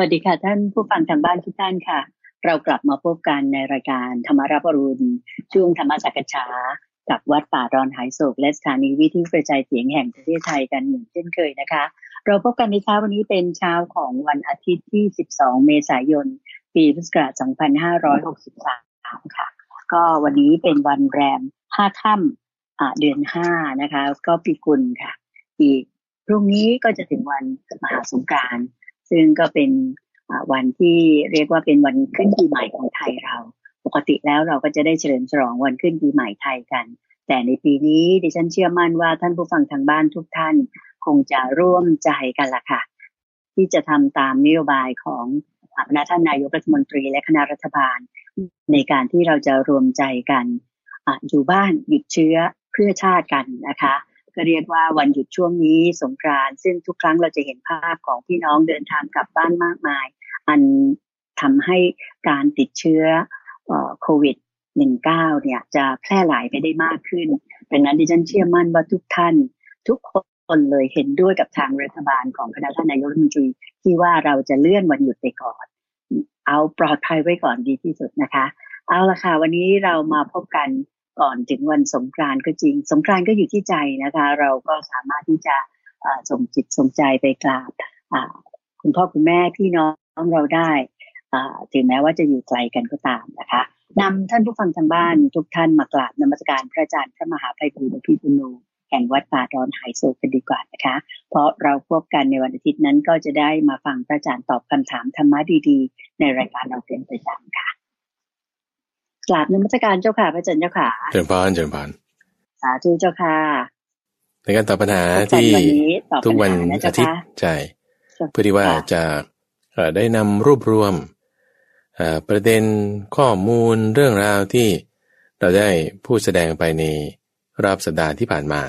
วัสดีค่ะ ท่านผู้ฟังทางบ้านทุกท่านค่ะ เรากลับมาพบกันในรายการธรรมรับรุณช่วงธรรมสักษากับวัดป่าดอนหายโศกและสถานีวิทยุกระจายเสียงแห่งประเทศไทยกันเหมือนเช่นเคยนะคะ เราพบกันในเช้าวันนี้เป็นเช้าของวันอาทิตย์ที่ 12 เมษายน ปีพุทธศักราช 2563 ค่ะ ก็วันนี้เป็นวันแรม 5 ค่ำเดือน 5 นะคะ ก็ปีกุลค่ะ อีกพรุ่งนี้ก็จะถึงวันมหาสงกรานต์ ซึ่งก็เป็นวันที่เรียกว่าเป็นวันขึ้นปีใหม่ของไทยเรา ปกติแล้วเราก็จะได้เฉลิมฉลองวันขึ้นปีใหม่ไทยกัน แต่ในปีนี้ดิฉันเชื่อมั่นว่าท่านผู้ฟังทางบ้านทุกท่านคงจะร่วมใจกันละค่ะ ที่จะทำตามนโยบายของคณะท่านนายกรัฐมนตรีและคณะรัฐบาล ในการที่เราจะรวมใจกันอยู่บ้านหยุดเชื้อเพื่อชาติกันนะคะ ก็เรียกว่าวันหยุดช่วงนี้สงกรานต์ซึ่งทุกครั้งเราจะเห็นภาพของพี่น้องเดินทางกลับบ้านมากมาย อันทำให้การติดเชื้อโควิด 19 เนี่ยจะแพร่หลายไปได้มากขึ้นดังนั้นดิฉันเชื่อมั่นว่าทุกท่าน ทุกคนเลยเห็นด้วยกับทางรัฐบาลของคณะท่านนายกรัฐมนตรีที่ว่าเราจะเลื่อนวันหยุดไปก่อน เอาปลอดภัยไว้ก่อนดีที่สุดนะคะ เอาละค่ะวันนี้เรามาพบกัน ก่อนถึงวันสงกรานก็จริง สงกรานก็อยู่ที่ใจนะคะ เราก็สามารถที่จะส่งจิตส่งใจไปกราบคุณพ่อคุณแม่พี่น้องเราได้ถึงแม้ว่าจะอยู่ไกลกันก็ตามนะคะนำท่านผู้ฟังทางบ้านทุกท่านมากราบนมัสการพระอาจารย์พระมหาไพบูลพิบุโนแห่งวัดป่าดอนหายโศกกันดีกว่านะคะ เพราะเราพบกันในวันอาทิตย์นั้นก็จะได้มาฟังพระอาจารย์ตอบคำถามธรรมะดีๆ ในรายการเราเป็นประจำค่ะ กราบนมัสการเจ้าค่ะพระอาจารย์เจ้าค่ะเจริญพรเจริญพรสาธุเจ้าค่ะ ในการตอบปัญหาที่ทุกวันอาทิตย์ใช่เพื่อที่ว่าจะได้นำรวบรวมประเด็นข้อมูลเรื่องราวที่เราได้พูดแสดงไปในรอบสัปดาห์ที่ผ่านมา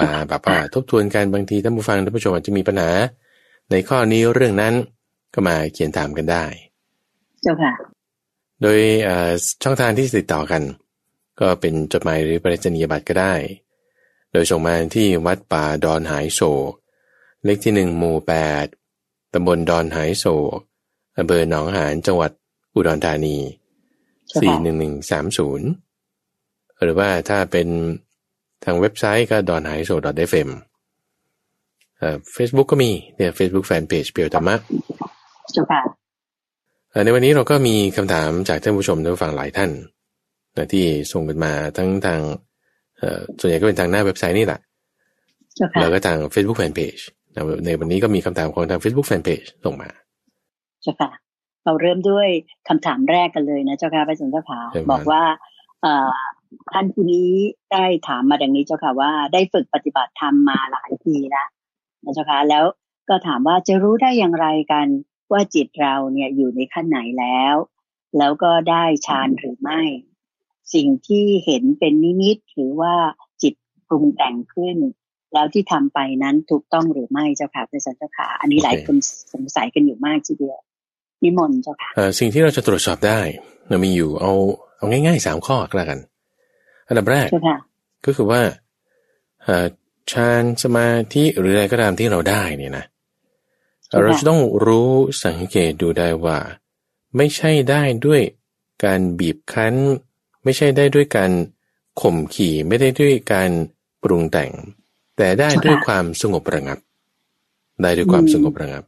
มาแบบว่าทบทวนกันบางทีท่านผู้ฟังท่านผู้ชมอาจจะมีปัญหา ในข้อนี้เรื่องนั้นก็มาเขียนถามกันได้ เจ้าค่ะ โดยช่องทางที่ติดต่อกัน ก็เป็นจดหมายหรือปริศนียบัตรก็ได้ โดยส่งมาที่วัดป่าดอนหายโศก เลขที่หนึ่งหมู่แปดตำบลดอนหายโศกอำเภอหนองหานจังหวัดอุดรธานีสี่หนึ่งหนึ่งสามศูนย์หรือว่าถ้าเป็นทางเว็บไซต์ก็ดอนหายโศก .fm เฟซบุ๊กก็มีเนี่ยเฟซบุ๊กแฟนเพจเพียวธรรมะ ในวันนี้เราก็มีคำถามจากท่านผู้ชมท่านผู้ฟังหลายท่านนะที่ส่งกันมาทั้งทางส่วนใหญ่ก็เป็นทางหน้าเว็บไซต์นี่แหละ แล้วก็ทาง Facebook Fanpage ในวันนี้ก็มีคำถามของทาง Facebook Fanpage ส่งมาเจ้าค่ะ เราเริ่มด้วยคำถามแรกกันเลยนะเจ้าค่ะพระอาจารย์เจ้าค่ะบอกว่าท่านผู้นี้ได้ถามมาดังนี้เจ้าค่ะว่าได้ฝึกปฏิบัติธรรมมาหลายทีแล้วนะเจ้าค่ะแล้วก็ถามว่าจะรู้ได้อย่างไรกัน ว่าจิตเราเนี่ยอยู่ในขั้นไหนแล้ว แล้วก็ได้ฌานหรือไม่ สิ่งที่เห็นเป็นนิมิตหรือว่าจิตปรุงแต่งขึ้น แล้วที่ทำไปนั้นถูกต้องหรือไม่เจ้าค่ะพระสันเจ้าค่ะ อันนี้หลายคนสงสัยกันอยู่มากทีเดียวนิมนต์เจ้าค่ะสิ่งที่เราจะตรวจสอบได้เรามีอยู่เอาเอาง่ายๆสามข้อก็แล้วกัน อันดับแรกก็คือว่าฌานสมาธิหรืออะไรก็ตามที่เราได้เนี่ยนะ เราจะต้องรู้สังเกตดูได้ว่า ไม่ใช่ได้ด้วยการบีบคั้น ไม่ใช่ได้ด้วยการข่มขี่ไม่ได้ด้วยการปรุงแต่ง แต่ได้ด้วยความสงบระงับ ได้ด้วยความสงบระงับ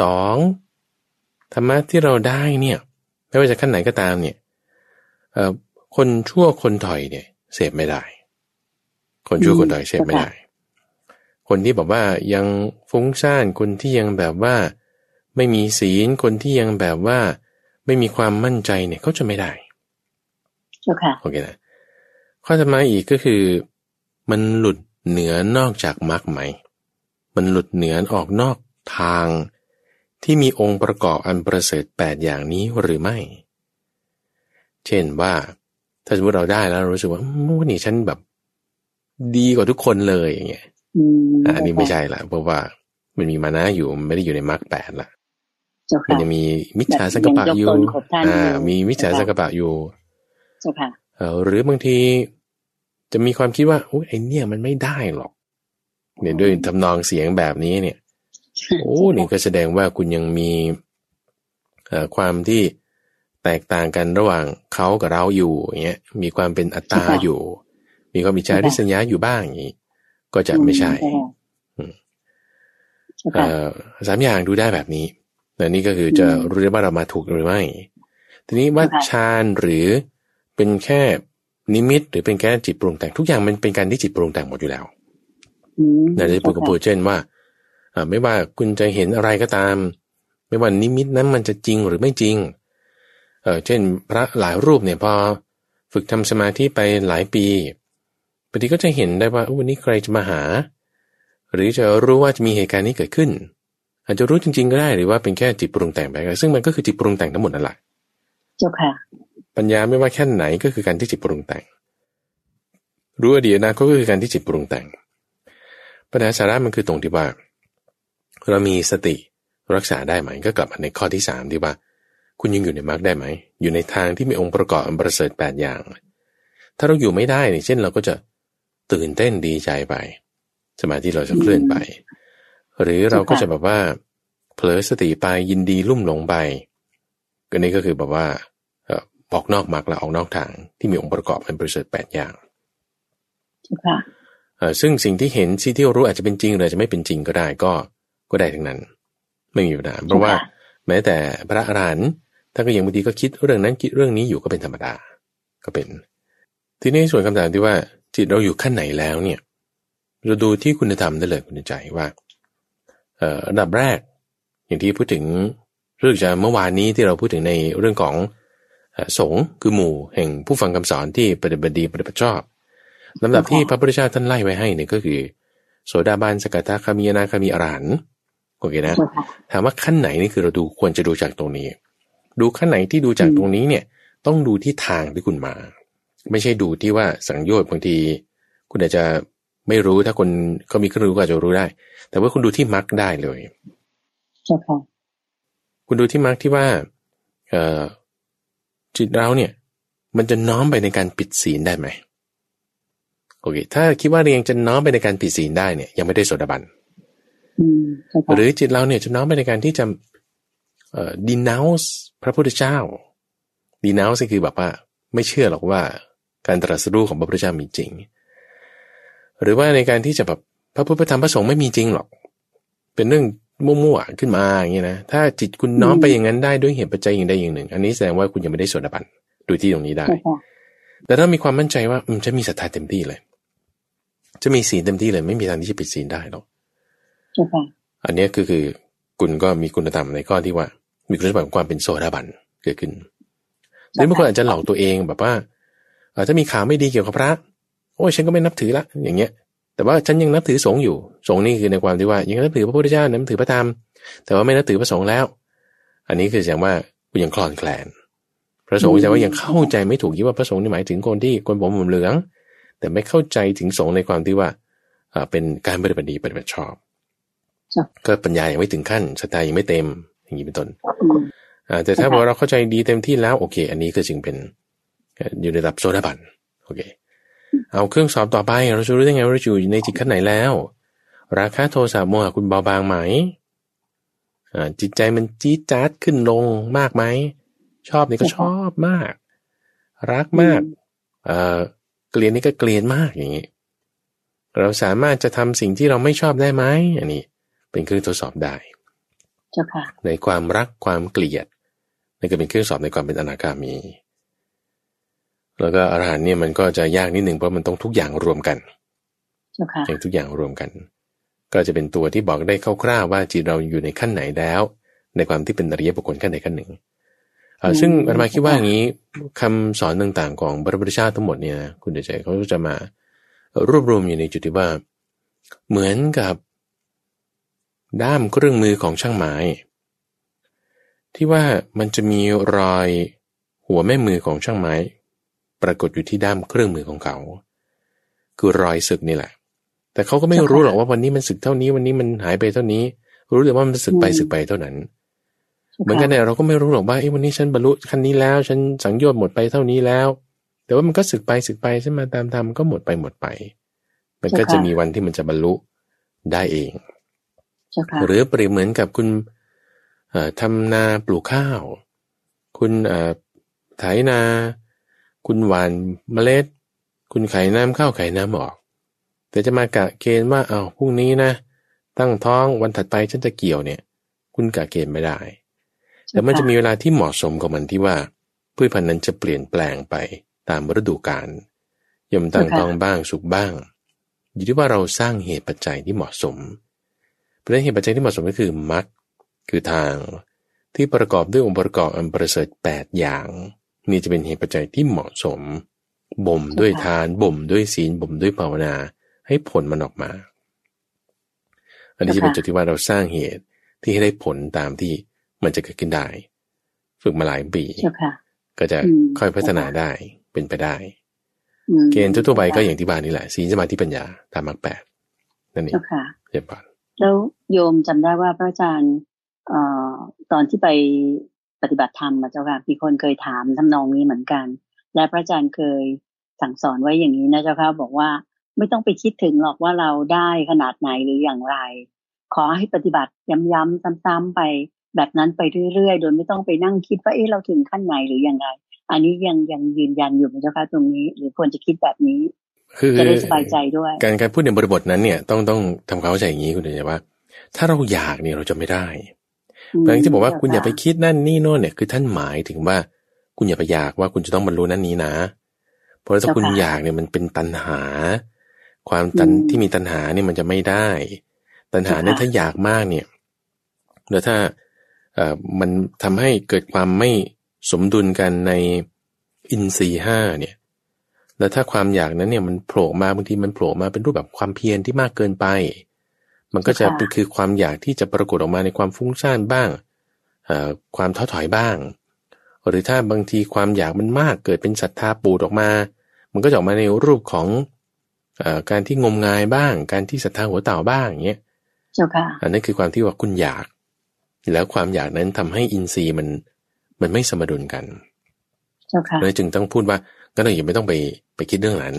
สองธรรมะที่เราได้เนี่ย ไม่ว่าจะขั้นไหนก็ตามเนี่ยคนชั่วคนถอยเนี่ย เสพไม่ได้ คนชั่วคนถอยเสพไม่ได้ คนที่แบบว่ายังฟุ้งซ่านคนที่ยังแบบว่า ไม่มีศีลคนที่ยังแบบว่า ไม่มีความมั่นใจเนี่ยเขาจะไม่ได้โอเคนะข้อถัดมาอีกก็คือ มันหลุดเหนือนอกจากมรรคไหม มันหลุดเหนือออกนอกทางที่มีองค์ประกอบอันประเสริฐแปดอย่างนี้หรือไม่ เช่นว่า ถ้าสมมติเราได้แล้วรู้สึกว่าวันนี้ฉันแบบ ดีกว่าทุกคนเลยอย่างเงี้ย อันนี้ไม่ใช่ละเพราะว่ามันมีมานะอยู่ไม่ได้อยู่ในมรรคแปดละมันยังมีมิจฉาสังกปะอยู่อ่า มีมิจฉาสังกปะอยู่หรือบางทีจะมีความคิดว่าโอ้ไอเนี่ยมันไม่ได้หรอก เนี่ยด้วยทำนองเสียงแบบนี้เนี่ย โอ้นี่ก็แสดงว่าคุณยังมีความที่แตกต่างกันระหว่างเขากับเราอยู่อย่างเงี้ยมีความเป็นอัตตาอยู่ มีความมีจาริสัญญาอยู่บ้างอย่างนี้ ก็จะไม่ใช่สามอย่างดูได้แบบนี้แต่นี่ก็คือจะรู้ได้ว่าเรามาถูกหรือไม่ ทีนี้ว่าฌานหรือเป็นแค่นิมิต หรือเป็นแค่จิตปรุงแต่งทุกอย่างมันเป็นการที่จิตปรุงแต่งหมดอยู่แล้วนั่นจะพูดกับพูดเช่นว่าไม่ว่าคุณจะเห็นอะไรก็ตาม ไม่ว่านิมิตนั้นมันจะจริงหรือไม่จริง เออเช่น พระหลายรูปเนี่ยพอ ฝึกทำสมาธิไปหลายปีบางทีก็จะเห็นได้ว่าวันนี้ใครจะมาหา หรือจะรู้ว่าจะมีเหตุการณ์นี้เกิดขึ้น อาจจะรู้จริง ๆ ก็ได้หรือว่าเป็นแค่จิตปรุงแต่งไปซึ่งมันก็คือจิตปรุงแต่งทั้งหมดนั่นแหละเจ้าค่ะ ปัญญาไม่ว่าแค่ไหนก็คือการที่จิตปรุงแต่ง รู้อดีตนะก็คือการที่จิตปรุงแต่ง ปัญหาสาระมันคือตรงที่ว่าเรามีสติรักษาได้ไหมก็กลับมาในข้อที่สามที่ว่า คุณยังอยู่ในมรรคได้ไหม อยู่ในทางที่มีองค์ประกอบอันประเสริฐแปดอย่าง ถ้าเราอยู่ไม่ได้เช่นเราก็จะ ตื่นเต้นดีใจไป สมาธิเราจะเคลื่อนไป หรือเราก็จะแบบว่าเผลอสติไปยินดีลุ่มหลงไปก็นี้ก็คือแบบว่าออกนอกมรรคและออกนอกทางที่มีองค์ประกอบอันประเสริฐแปดอย่างซึ่งสิ่งที่เห็นสิ่งที่รู้อาจจะเป็นจริงหรือจะไม่เป็นจริงก็ได้ก็ก็ได้ทั้งนั้น ไม่มีปัญหาเพราะว่าแม้แต่พระอรหันต์ท่านก็ยังบางทีก็คิดเรื่องนั้นคิดเรื่องนี้อยู่ก็เป็นธรรมดาก็เป็น ทีนี้ส่วนคำถามที่ว่า จิตเราอยู่ขั้นไหนแล้วเนี่ยเราดูที่คุณธรรมได้เลยคุณใจว่าเอ่ออันดับแรก อย่างที่พูดถึงเรื่องจะเมื่อวานนี้ที่เราพูดถึงในเรื่องของสงฆ์คือหมู่แห่งผู้ฟังคำสอนที่ปฏิบัติดีปฏิบัติชอบลำดับที่พระพุทธเจ้าท่านไล่ไว้ให้เนี่ยก็คือ โสดาบันสกทาคามีนาคามีอรหันต์โอเคนะถามว่าขั้นไหนนี่คือเราดูควรจะดูจากตรงนี้ ดูขั้นไหนที่ดูจากตรงนี้เนี่ย ต้องดูที่ทางที่คุณมา ไม่ใช่ดูที่ว่าสังโยชน์บางที คุณอาจจะไม่รู้ถ้าคนเขามีเครื่องรู้ก็อาจจะรู้ได้ แต่ว่าคุณดูที่มรรคได้เลยคุณดูที่มรรคที่ว่าเออจิตเราเนี่ย มันจะน้อมไปในการปิดศีลได้ไหมโอเค ถ้าคิดว่าเรียงจะน้อมไปในการผิดศีลได้เนี่ย ยังไม่ได้โสดาบันหรือจิตเราเนี่ยจะน้อมไปในการที่จะเอ่อ denounce พระพุทธเจ้า denounce คือแบบว่า ไม่เชื่อหรอกว่า การตรัสรู้ของพระพุทธเจ้ามีจริง หรือว่าในการที่จะแบบพระพุทธธรรมพระสงฆ์ไม่มีจริงหรอก เป็นเรื่องมั่วๆขึ้นมาอย่างนี้นะ ถ้าจิตคุณน้อมไปอย่างนั้นได้ด้วยเหตุปัจจัยอย่างใดอย่างหนึ่ง อันนี้แสดงว่าคุณยังไม่ได้โสดาบันดูที่ตรงนี้ได้ แต่ถ้ามีความมั่นใจว่ามันจะมีศรัทธาเต็มที่เลย จะมีศีลเต็มที่เลย ไม่มีทางที่จะปิดศีลได้หรอกอันนี้คือคือคุณก็มีคุณธรรมในข้อที่ว่า มีคุณสมบัติของความเป็นโสดาบันเกิดขึ้นหรือบางคนอาจจะหลอกตัวเองแบบว่า ถ้ามีข่าวไม่ดีเกี่ยวกับพระ โอ้ยฉันก็ไม่นับถือละอย่างเงี้ย แต่ว่าฉันยังนับถือสงฆ์อยู่ สงฆ์นี่คือในความที่ว่า ยังนับถือพระพุทธเจ้านับถือพระธรรม แต่ว่าไม่นับถือพระสงฆ์แล้ว อันนี้คือแสดงว่าคุณยังคลอนแคลน พระสงฆ์แสดงว่ายังเข้าใจไม่ถูกคิดว่าพระสงฆ์นี่หมายถึงคนที่คนผมผมเหลือง แต่ไม่เข้าใจถึงสงในความที่ว่าเป็นการปฏิบัติดีปฏิบัติชอบก็ปัญญายังไม่ถึงขั้นสตายังไม่เต็มอย่างนี้เป็นต้นแต่ถ้าบอกเราเข้าใจดีเต็มที่แล้วโอเค อันนี้ก็จึงเป็น อยู่ในระดับโซดาบันโอเคเอาเครื่องสอบต่อไป เราจะรู้ได้ไงว่าเราอยู่ในจิตขั้นไหนแล้ว ราคาโทสะโมหะคุณเบาบางไหมจิตใจมันจี๊ดจ๊าดขึ้นลงมากไหม ชอบนี่ก็ชอบมาก รักมากเกลียนนี่ก็เกลียนมากอย่างนี้เราสามารถจะทำสิ่งที่เราไม่ชอบได้ไหมอันนี้ เป็นเครื่องทดสอบได้ในความรักความเกลียดนี่ก็เป็นเครื่องสอบในความเป็นอนาคามี แล้วก็อรหันเนี่ยมันก็จะยากนิดหนึ่งเพราะมันต้องทุกอย่างรวมกันอย่างทุกอย่างรวมกัน ก็จะเป็นตัวที่บอกได้คร่าวๆว่าจิตเราอยู่ในขั้นไหนแล้ว ในความที่เป็นอริยบุคคลขั้นใดขั้นหนึ่งซึ่งอาตมาคิดว่าอย่างนี้คำสอนต่างๆ ของพระพุทธเจ้าทั้งหมดเนี่ยคุณเดชเขาจะมารวบรวมอยู่ในจุดที่ว่า เหมือนกับ ด้ามเครื่องมือของช่างไม้ ที่ว่ามันจะมีรอยหัวแม่มือของช่างไม้ ปรากฏอยู่ที่ด้ามเครื่องมือของเขา คือรอยสึกนี่แหละ แต่เขาก็ไม่รู้หรอกว่าวันนี้มันสึกเท่านี้ วันนี้มันหายไปเท่านี้ รู้แต่ว่ามันสึกไปสึกไปเท่านั้น เหมือนกันเนี่ยเราก็ไม่รู้หรอกว่าไอ้วันนี้ฉันบรรลุขั้นนี้แล้ว ฉันสังโยชน์หมดไปเท่านี้แล้ว แต่ว่ามันก็สึกไปสึกไปใช่ไหมตามธรรมก็หมดไปหมดไป มันก็จะมีวันที่มันจะบรรลุได้เอง หรือเปรียบเหมือนกับคุณทำนาปลูกข้าว คุณไถนา คุณหวานเมล็ด คุณไข่น้ำเข้าไข่น้ำออก แต่จะมากะเกณฑ์ว่าเอาพรุ่งนี้นะ ตั้งท้องวันถัดไปฉันจะเกี่ยวเนี่ย คุณกะเกณฑ์ไม่ได้ แต่มันจะมีเวลาที่เหมาะสมกับมันที่ว่าพืชพันธุ์นั้นจะเปลี่ยนแปลงไปตามฤดูกาลย่อมตั้งท้องบ้างสุกบ้าง อยู่ที่ว่าเราสร้างเหตุปัจจัยที่เหมาะสมเพราะเหตุปัจจัยที่เหมาะสมก็คือมรรคคือทางที่ประกอบด้วยองค์ประกอบอันประเสริฐแปดอย่าง นี่จะเป็นเหตุปัจจัยที่เหมาะสม บ่มด้วยทาน บ่มด้วยศีล บ่มด้วยภาวนา ให้ผลมันออกมา อันนี้จะเป็นจุดที่ว่าเราสร้างเหตุที่ให้ได้ผลตามที่มันจะเกิดขึ้นได้ ฝึกมาหลายปีก็จะค่อยพัฒนาได้เป็นไปได้ เกณฑ์ทั่วไปก็อย่างที่บานนี่แหละศีลสมาธิปัญญาตามมรรคแปดนั่นเองเรียบร้อยแล้วโยมจำได้ว่าพระอาจารย์เอ่อตอนที่ไป ปฏิบัติธรรมมาเจ้าค่ะมีคนเคยถามทำนองนี้เหมือนกัน และพระอาจารย์เคยสั่งสอนไว้อย่างนี้นะเจ้าค่ะบอกว่าไม่ต้องไปคิดถึงหรอกว่าเราได้ขนาดไหนหรืออย่างไร ขอให้ปฏิบัติย้ำๆซ้ำๆไปแบบนั้นไปเรื่อยๆ โดยไม่ต้องไปนั่งคิดว่าเอ๊ะเราถึงขั้นไหนหรืออย่างไร อันนี้ยังยังยืนยันอยู่เจ้าค่ะตรงนี้ หรือควรจะคิดแบบนี้จะได้สบายใจด้วย การการพูดในบริบทนั้นเนี่ยต้องต้องทำความเข้าใจอย่างนี้คุณเดชว่า ถ้าเราอยากเนี่ยเราจะไม่ได้ บางที่บอกว่าคุณอย่าไปคิดนั่นนี่โน่นเนี่ยคือท่านหมายถึงว่า คุณอย่าไปอยากว่าคุณจะต้องบรรลุนั่นนี้นะ เพราะถ้าคุณอยากเนี่ยมันเป็นตัณหา ความตันที่มีตัณหาเนี่ยมันจะไม่ได้ ตัณหาเนี่ยถ้าอยากมากเนี่ยแล้วถ้าเอ่อมันทำให้เกิดความไม่สมดุลกันในอินทรีห้าเนี่ย แล้วถ้าความอยากนั้นเนี่ยมันโผล่มาบางทีมันโผล่มาเป็นรูปแบบความเพียรที่มากเกินไป มันก็จะเป็นคือความอยากที่จะปรากฏออกมาในความฟุ้งซ่านบ้าง ความท้อถอยบ้าง หรือถ้าบางทีความอยากมันมากเกิดเป็นศรัทธาปูดออกมา มันก็จะออกมาในรูปของอการที่งมงายบ้าง การที่ศรัทธาหัวเต่าบ้างอย่างเงี้ยเจ้าค่ะอันนั้นคือความที่ว่าคุณอยาก แล้วความอยากนั้นทำให้อินทรีย์มันมันไม่สมดุลกันเจ้าค่ะเลยจึงต้องพูดว่าก็เลยอย่าไม่ต้องไปไปคิดเรื่องนั้น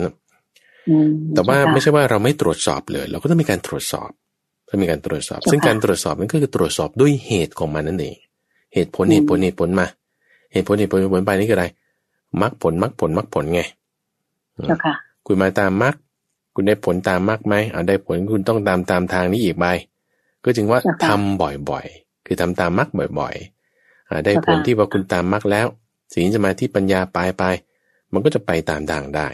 แต่ว่าไม่ใช่ว่าเราไม่ตรวจสอบเลย เราก็ต้องมีการตรวจสอบ ต้องมีการตรวจสอบ ซึ่งการตรวจสอบนั้นก็คือตรวจสอบด้วยเหตุของมันนั่นเอง เหตุผลเหตุผลเหตุผลมา เหตุผลเหตุผลผลไปนี่คืออะไรมรรคผลมรรคผลมรรคผลไงคุณมาตามมรรคคุณได้ผลตามมรรคไหมเอาได้ผลคุณต้องตามตามทางนี้อีกไหมก็จึงว่าทำบ่อยๆ คือทำตามมรรคบ่อยๆได้ผลที่ว่าคุณตามมรรคแล้วสิ่งจะมาที่ปัญญาปลายไปมันก็จะไปตามทางได้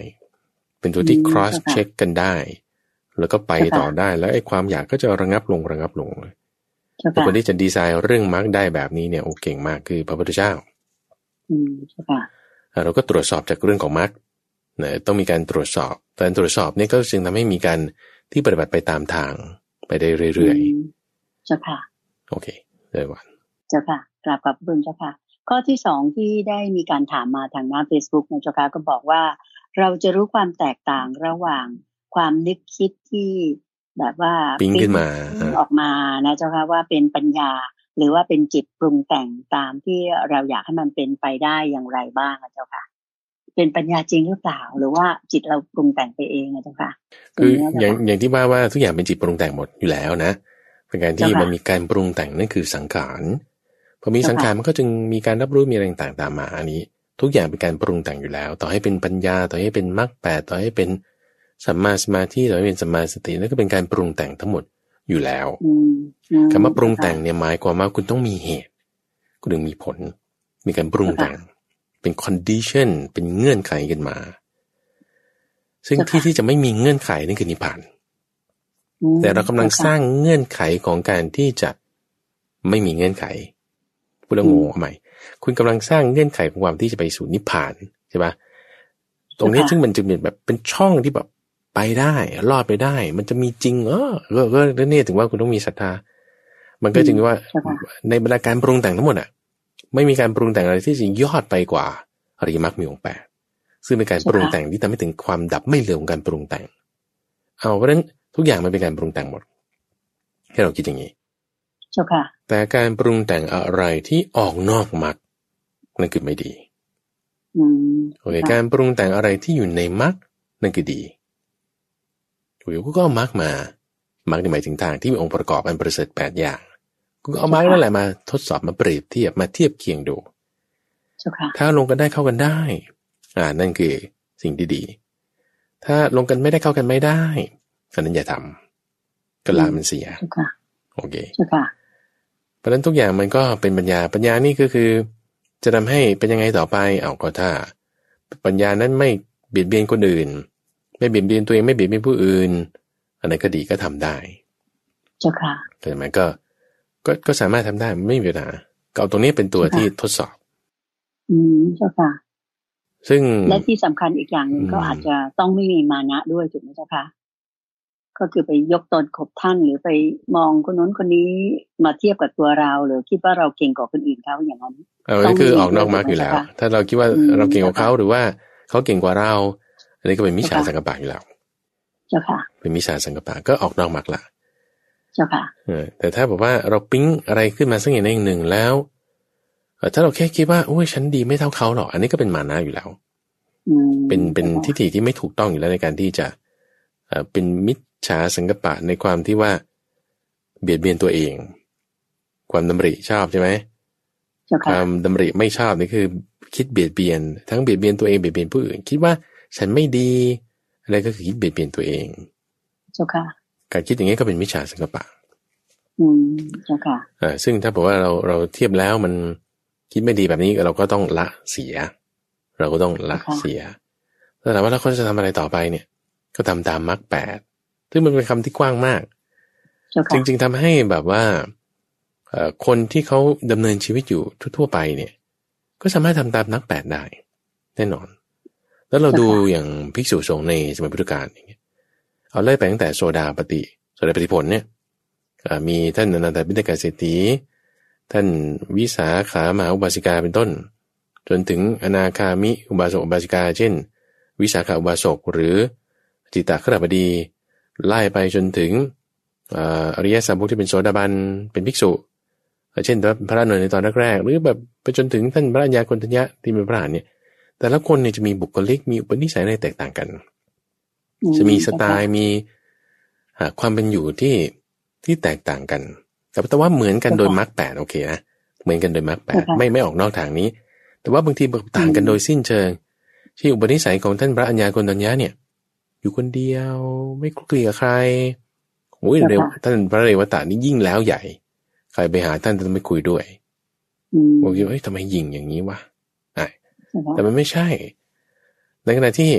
เป็นตัวที่ cross check กันได้ แล้วก็ไปต่อได้แล้วไอ้ความอยากก็จะระงับลงระงับลงแต่คนที่จะดีไซน์เรื่องมาร์กได้แบบนี้เนี่ยโอเก่งมากคือพระพุทธเจ้าอืมใช่ค่ะเราก็ตรวจสอบจากเรื่องของมาร์กเนี่ยต้องมีการตรวจสอบการตรวจสอบเนี่ยก็จึงทำให้มีการที่ปฏิบัติไปตามทางไปได้เรื่อยๆเจ้าค่ะโอเคเลยวันเจ้าค่ะกราบกับบุญเจ้าค่ะ ข้อที่สองที่ได้มีการถามมาทางหน้าเฟซบุ๊กนะเจ้าค่ะก็บอกว่า เราจะรู้ความแตกต่างระหว่าง ความนึกคิดที่แบบว่าปิ้งขึ้นมาออกมานะเจ้าค่ะว่าเป็นปัญญา หรือว่าเป็นจิตปรุงแต่งตามที่เราอยากให้มันเป็นไปได้อย่างไรบ้างนะเจ้าค่ะ เป็นปัญญาจริงหรือเปล่า หรือว่าจิตเราปรุงแต่งไปเองนะเจ้าค่ะคืออย่างอย่างที่ว่าว่าทุกอย่างเป็นจิตปรุงแต่งหมดอยู่แล้วนะเป็นการที่มันมีการปรุงแต่งนั่นคือสังขารพอมีสังขารมันก็จึงมีการรับรู้มีอะไรต่างๆตามมา อันนี้ ทุกอย่างเป็นการปรุงแต่งอยู่แล้ว ต่อให้เป็นปัญญา ต่อให้เป็นมรรคแปดต่อให้เป็น สัมมาสมาธิหรือเป็นสัมมาสตินั่นก็เป็นการปรุงแต่งทั้งหมดอยู่แล้วคำว่าปรุงแต่งเนี่ยหมายความว่าคุณต้องมีเหตุ คุณถึงมีผล มีการปรุงแต่ง เป็นคอนดิชันเป็นเงื่อนไขกันมา ซึ่งที่ที่จะไม่มีเงื่อนไขนั่นคือนิพพาน แต่เรากำลังสร้างเงื่อนไขของการที่จะไม่มีเงื่อนไขพูดแล้วงงใหม่ คุณกำลังสร้างเงื่อนไขของความที่จะไปสู่นิพพานใช่ปะตรงนี้ซึ่งมันจะเป็นแบบเป็นช่องที่แบบ ไปได้รอดไปได้ มันจะมีจริง เออก็ก็เนี่ยถึงว่าคุณต้องมีศรัทธา มันก็จึงว่าในบรรดาการปรุงแต่งทั้งหมดอะ ไม่มีการปรุงแต่งอะไรที่จะยอดไปกว่าอริยมรรคมีองค์แปดซึ่งเป็นการปรุงแต่งที่ทำให้ถึงความดับไม่เหลือของการปรุงแต่ง เอาเพราะฉะนั้นทุกอย่างมันเป็นการปรุงแต่งหมดให้เราคิดอย่างนี้แต่การปรุงแต่งอะไรที่ออกนอกมรรคนั่นคือไม่ดีโอเคการปรุงแต่งอะไรที่อยู่ในมรรคนั่นคือดี อยู่ก็เอามรรคมา มรรคหมายถึงทางที่มีองค์ประกอบอันประเสริฐแปดอย่างก็เอามรรคนั่นแหละมาทดสอบมาเปรียบเทียบมาเทียบเคียงดู ถ้าลงกันได้เข้ากันได้ อ่า นั่นคือสิ่งที่ดี ถ้าลงกันไม่ได้เข้ากันไม่ได้อันนั้นอย่าทำก็ลามันเสียโอเคเพราะฉะนั้นทุกอย่างมันก็เป็นปัญญา ปัญญานี่ก็คือ จะทำให้เป็นยังไงต่อไป เอาก็ถ้า ปัญญานั้นไม่เบียดเบียนคนอื่น ไม่เบียดเบียนตัวเองไม่เบียดเบียนผู้อื่น อันนั้นก็ดีก็ทำได้เจ้าค่ะแต่มันก็ก็ก็สามารถทำได้ไม่มีปัญหาเก่าตรงนี้เป็นตัวที่ทดสอบ อืมเจ้าค่ะ ซึ่งและที่สำคัญอีกอย่างหนึ่งก็อาจจะต้องไม่มีมานะด้วยถูกไหมเจ้าค่ะก็คือไปยกตนขบท่านหรือไปมองคนนู้นคนนี้มาเทียบกับตัวเราหรือคิดว่าเราเก่งกว่าคนอื่นเขาอย่างนั้นเออนี่คือออกนอกมาร์กอยู่แล้ว ถ้าเราคิดว่าเราเก่งกว่าเขาหรือว่าเขาเก่งกว่าเรา อันนี้ก็เป็นมิจฉาสังกปะอยู่แล้ว เจ้าค่ะ เป็นมิจฉาสังกปะก็ออกนอกมาร์กละเจ้าค่ะเออแต่ถ้าบอกว่าเราปิ๊งอะไรขึ้นมาสักอย่างหนึ่งแล้วถ้าเราแค่คิดว่าโอ้ยฉันดีไม่เท่าเขาหรอก อันนี้ก็เป็นมานะอยู่แล้วเป็นเป็นทิฏฐิที่ไม่ถูกต้องอยู่แล้วในการที่จะเป็นมิจฉาสังกปะในความที่ว่า เบียดเบียนตัวเอง ความดำริชอบใช่ไหมความดำริไม่ชอบนี่คือ คิดเบียดเบียน ทั้งเบียดเบียนตัวเองเบียดเบียนผู้อื่น คิดว่า ฉันไม่ดี อะไรก็คือคิดเบียดเบียนตัวเองเจ้าค่ะการคิดอย่างนี้ก็เป็นมิจฉาสังกปะอืมเจ้าค่ะอ่าซึ่งถ้าบอกว่าเราเราเทียบแล้วมันคิดไม่ดีแบบนี้เราก็ต้องละเสีย เราก็ต้องละเสียแต่ถามว่าถ้าคนจะทำอะไรต่อไปเนี่ย ก็ทำตามมรรคแปดซึ่งมันเป็นคำที่กว้างมาก จริง ๆทำให้แบบว่าคนที่เขาดำเนินชีวิตอยู่ทั่ว ๆ ไปเนี่ย ก็สามารถทำตามนักแปดได้ แน่นอน แล้วเราดูอย่างภิกษุสงฆ์ในสมัยพุทธกาลอย่างเงี้ยเอาไล่ไปตั้งแต่โซดาปฏิโซดาปฏิผลเนี่ยมีท่านอนันตบิณกาเศรษฐีท่านวิสาขามหาอุบาสิกาเป็นต้น จนถึงอนาคามิอุบาสกอุบาสิกา เช่น วิสาขาอุบาสกหรือจิตตขรบดีไล่ไปจนถึงอริยสัมพุทที่เป็นโสดาบันเป็นภิกษุ เช่นพระนนในตอนแรกๆหรือแบบไปจนถึงท่านพระัญญาคนทัญญะที่เป็นพระอรหันเนี่ย แต่ละคนเนี่ยจะมีบุคลิกมีอุปนิสัยในแตกต่างกัน จะมีสไตล์มีความเป็นอยู่ที่ที่แตกต่างกัน แต่ว่าเหมือนกันโดยมรรคแปดโอเคนะเหมือนกันโดยมรรคแปดไม่ไม่ออกนอกทางนี้ แต่ว่าบางทีต่างกันโดยสิ้นเชิง ที่อุปนิสัยของท่านพระัญญาคนทัญญะเนี่ย อยู่คนเดียวไม่คลุกคลีกับใครโอ้ยเร็วท่านพระเรวตานี่ยิ่งแล้วใหญ่ ใครไปหาท่านจะไม่คุยด้วยบอกอยู่เอ้ยทำไมยิงอย่างนี้วะ แต่มันไม่ใช่ ในขณะที่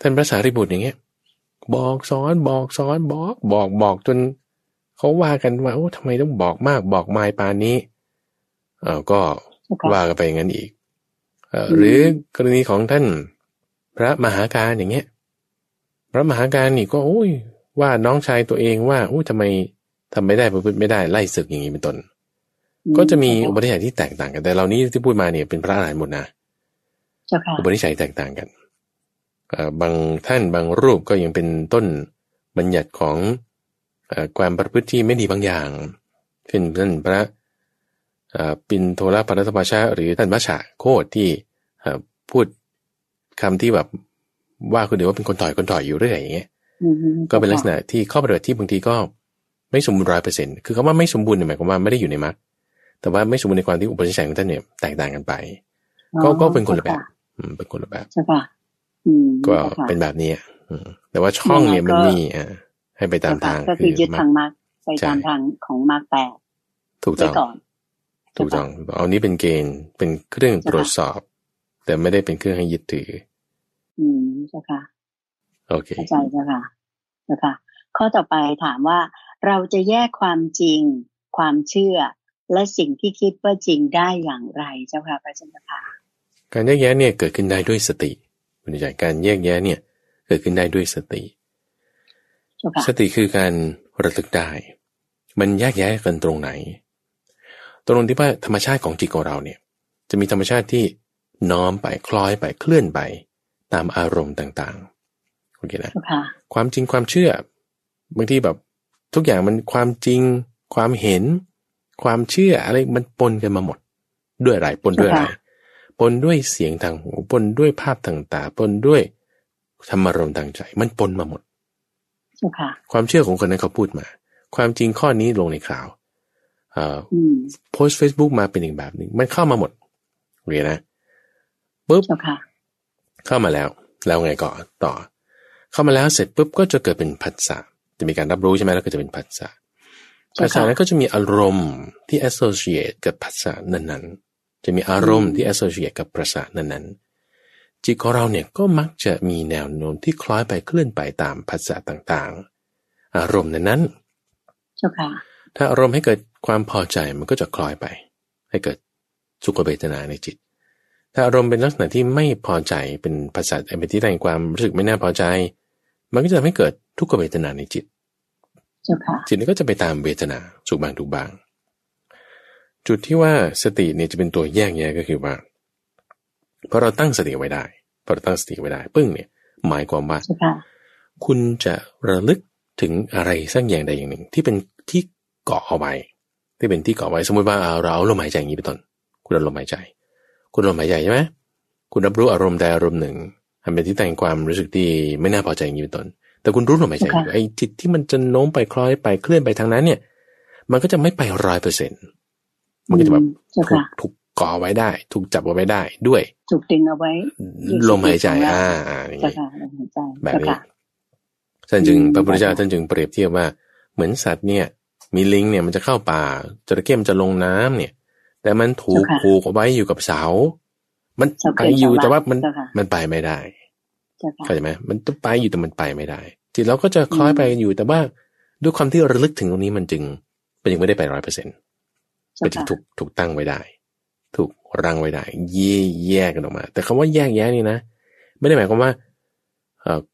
ท่านพระสารีบุตรอย่างเงี้ย บอกสอนบอกสอนบอกบอกบอกจนเขาว่ากันว่าโอ้ทำไมต้องบอกมากบอกมายปานนี้เออก็ว่ากันไปอย่างนั้นอีกเออหรือกรณีของท่านพระมหาการอย่างเงี้ย พระมหาการนี่ก็โอ้ยว่าน้องชายตัวเองว่าโอ้ยทำไมทำไม่ได้ประพฤติไม่ได้ไล่ศึกอย่างนี้เป็นต้น ก็จะมีอุปนิสัยที่แตกต่างกันแต่เหล่านี้ที่พูดมาเนี่ยเป็นพระอรหันต์หมดนะ อุปนิสัยแตกต่างกันบางท่านบางรูปก็ยังเป็นต้นบัญญัติของความประพฤติที่ไม่ดีบางอย่างเช่นท่านพระปินโทรปรัตปาชาหรือท่านพระฉะโคตที่พูดคำที่แบบว่าคุณเดี๋ยวว่าเป็นคนต่อยคนต่อยอยู่เรื่อยอย่างเงี้ยก็เป็นลักษณะที่ข้อปฏิบัติที่บางทีก็ไม่สมบูรณ์ร้อยเปอร์เซ็นต์คือคำว่าไม่สมบูรณ์หมายความว่าไม่ได้อยู่ในมรรคแต่ว่าไม่สมบูรณ์ในความที่อุปนิสัยของท่านเนี่ยแตกต่างกันไป ก็ก็เป็นคนละแบบอืม เป็นคนละแบบใช่ป่ะก็เป็นแบบนี้แต่ว่าช่องเนี่ยมันมีอ่าให้ไปตามทางก็คือยึดทางมรรคไปตามทางของมรรคแปดถูกต้องถูกต้องเอานี้เป็นเกณฑ์เป็นเครื่องตรวจสอบ แต่ไม่ได้เป็นเครื่องให้ยึดถือ อืมเจ้าค่ะโอเคเข้าใจเจ้าค่ะเจ้าค่ะ ข้อต่อไปถามว่าเราจะแยกความจริง ความเชื่อ และสิ่งที่คิดว่าจริงได้อย่างไรเจ้าค่ะพระเจ้าค่ะ การแยกแยะเนี่ยเกิดขึ้นได้ด้วยสติคุณใจการแยกแยะเนี่ยเกิดขึ้นได้ด้วยสติ สติคือการระลึกได้ มันแยกแยะกันตรงไหน ตรงที่ว่าธรรมชาติของจิตของเราเนี่ยจะมีธรรมชาติที่น้อมไปคล้อยไปเคลื่อนไปตามอารมณ์ต่างๆโอเคนะความจริงความเชื่อบางทีแบบทุกอย่างมันความจริง ความเห็น ความเชื่ออะไรมันปนกันมาหมด ด้วยอะไรปนด้วยอะไร ปนด้วยเสียงทางหูปนด้วยภาพทางตาปนด้วยธรรมารมณ์ทางใจ มันปนมาหมดความเชื่อของคนนั้นเขาพูดมา ความจริงข้อนี้ลงในข่าวโพสต์เฟซบุ๊กมาเป็นอีกแบบหนึ่งมันเข้ามาหมดเรียนนะปุ๊บเข้ามาแล้ว แล้วไงก่อนต่อ เข้ามาแล้วเสร็จปุ๊บก็จะเกิดเป็นผัสสะจะมีการรับรู้ใช่ไหมแล้วก็จะเป็นผัสสะผัสสะนั้นก็จะมีอารมณ์ที่ associate กับผัสสะนั้นๆ จะมีอารมณ์ที่ associate กับผัสสะนั้นๆ จิตของเราเนี่ยก็มักจะมีแนวโน้มที่คล้อยไปเคลื่อนไปตามผัสสะต่างๆ อารมณ์นั้นๆเจ้าค่ะถ้าอารมณ์ให้เกิดความพอใจมันก็จะคล้อยไป ให้เกิดสุขเวทนาในจิต ถ้าอารมณ์เป็นลักษณะที่ไม่พอใจเป็นภาษาเป็นที่แสดงความรู้สึกไม่น่าพอใจ มันก็จะทำให้เกิดทุกขเวทนาในจิตจิตนี้ก็จะไปตามเวทนาสุขบางทุกบาง จุดที่ว่าสติเนี่ยจะเป็นตัวแยกแยะก็คือว่าพอเราตั้งสติไว้ได้พอเราตั้งสติไว้ได้ปึ้งเนี่ย หมายความว่าคุณจะระลึกถึงอะไรสักอย่างใดอย่างหนึ่ง ที่เป็นที่เกาะเอาไว้ที่เป็นที่เกาะไว้สมมติว่าเราเอาลมหายใจอย่างนี้เป็นต้นคุณเอาลมหายใจ คุณลมหายใจใช่ไหมคุณรับรู้อารมณ์ใดอารมณ์หนึ่งทำเป็นที่แต่งความรู้สึกที่ไม่น่าพอใจอย่างนี้เป็นต้นแต่คุณรู้ลมหายใจอยู่ไอ้จิตที่มันจะโน้มไปคล้อยไปเคลื่อนไปทางนั้นเนี่ย มันก็จะไม่ไปร้อยเปอร์เซ็นต์ มันก็จะแบบถูกถูกก่อไว้ได้ ถูกจับเอาไว้ได้ด้วย ถูกดึงเอาไว้ ลมหายใจอ่าอย่างนี้แบบนี้ท่านจึงพระพุทธเจ้าท่านจึงเปรียบเทียบว่า เหมือนสัตว์เนี่ย มีลิงเนี่ยมันจะเข้าป่าจระเข้มันจะลงน้ำเนี่ย แต่มันถูกผูกเอาไว้อยู่กับเสา มันไปอยู่แต่ว่ามันมันไปไม่ได้เข้าใจไหมมันต้องไปอยู่แต่มันไปไม่ได้จิตเราก็จะคล้อยไปอยู่แต่ว่าด้วยความที่ระลึกถึงตรงนี้มันจึงเป็นยังไม่ได้ไปร้อยเปอร์เซ็นต์ เป็นถูกถูกตั้งไว้ได้ ถูกรังไว้ได้แยแยกกันออกมา แต่คำว่าแยกแยะนี่นะ ไม่ได้หมายความว่า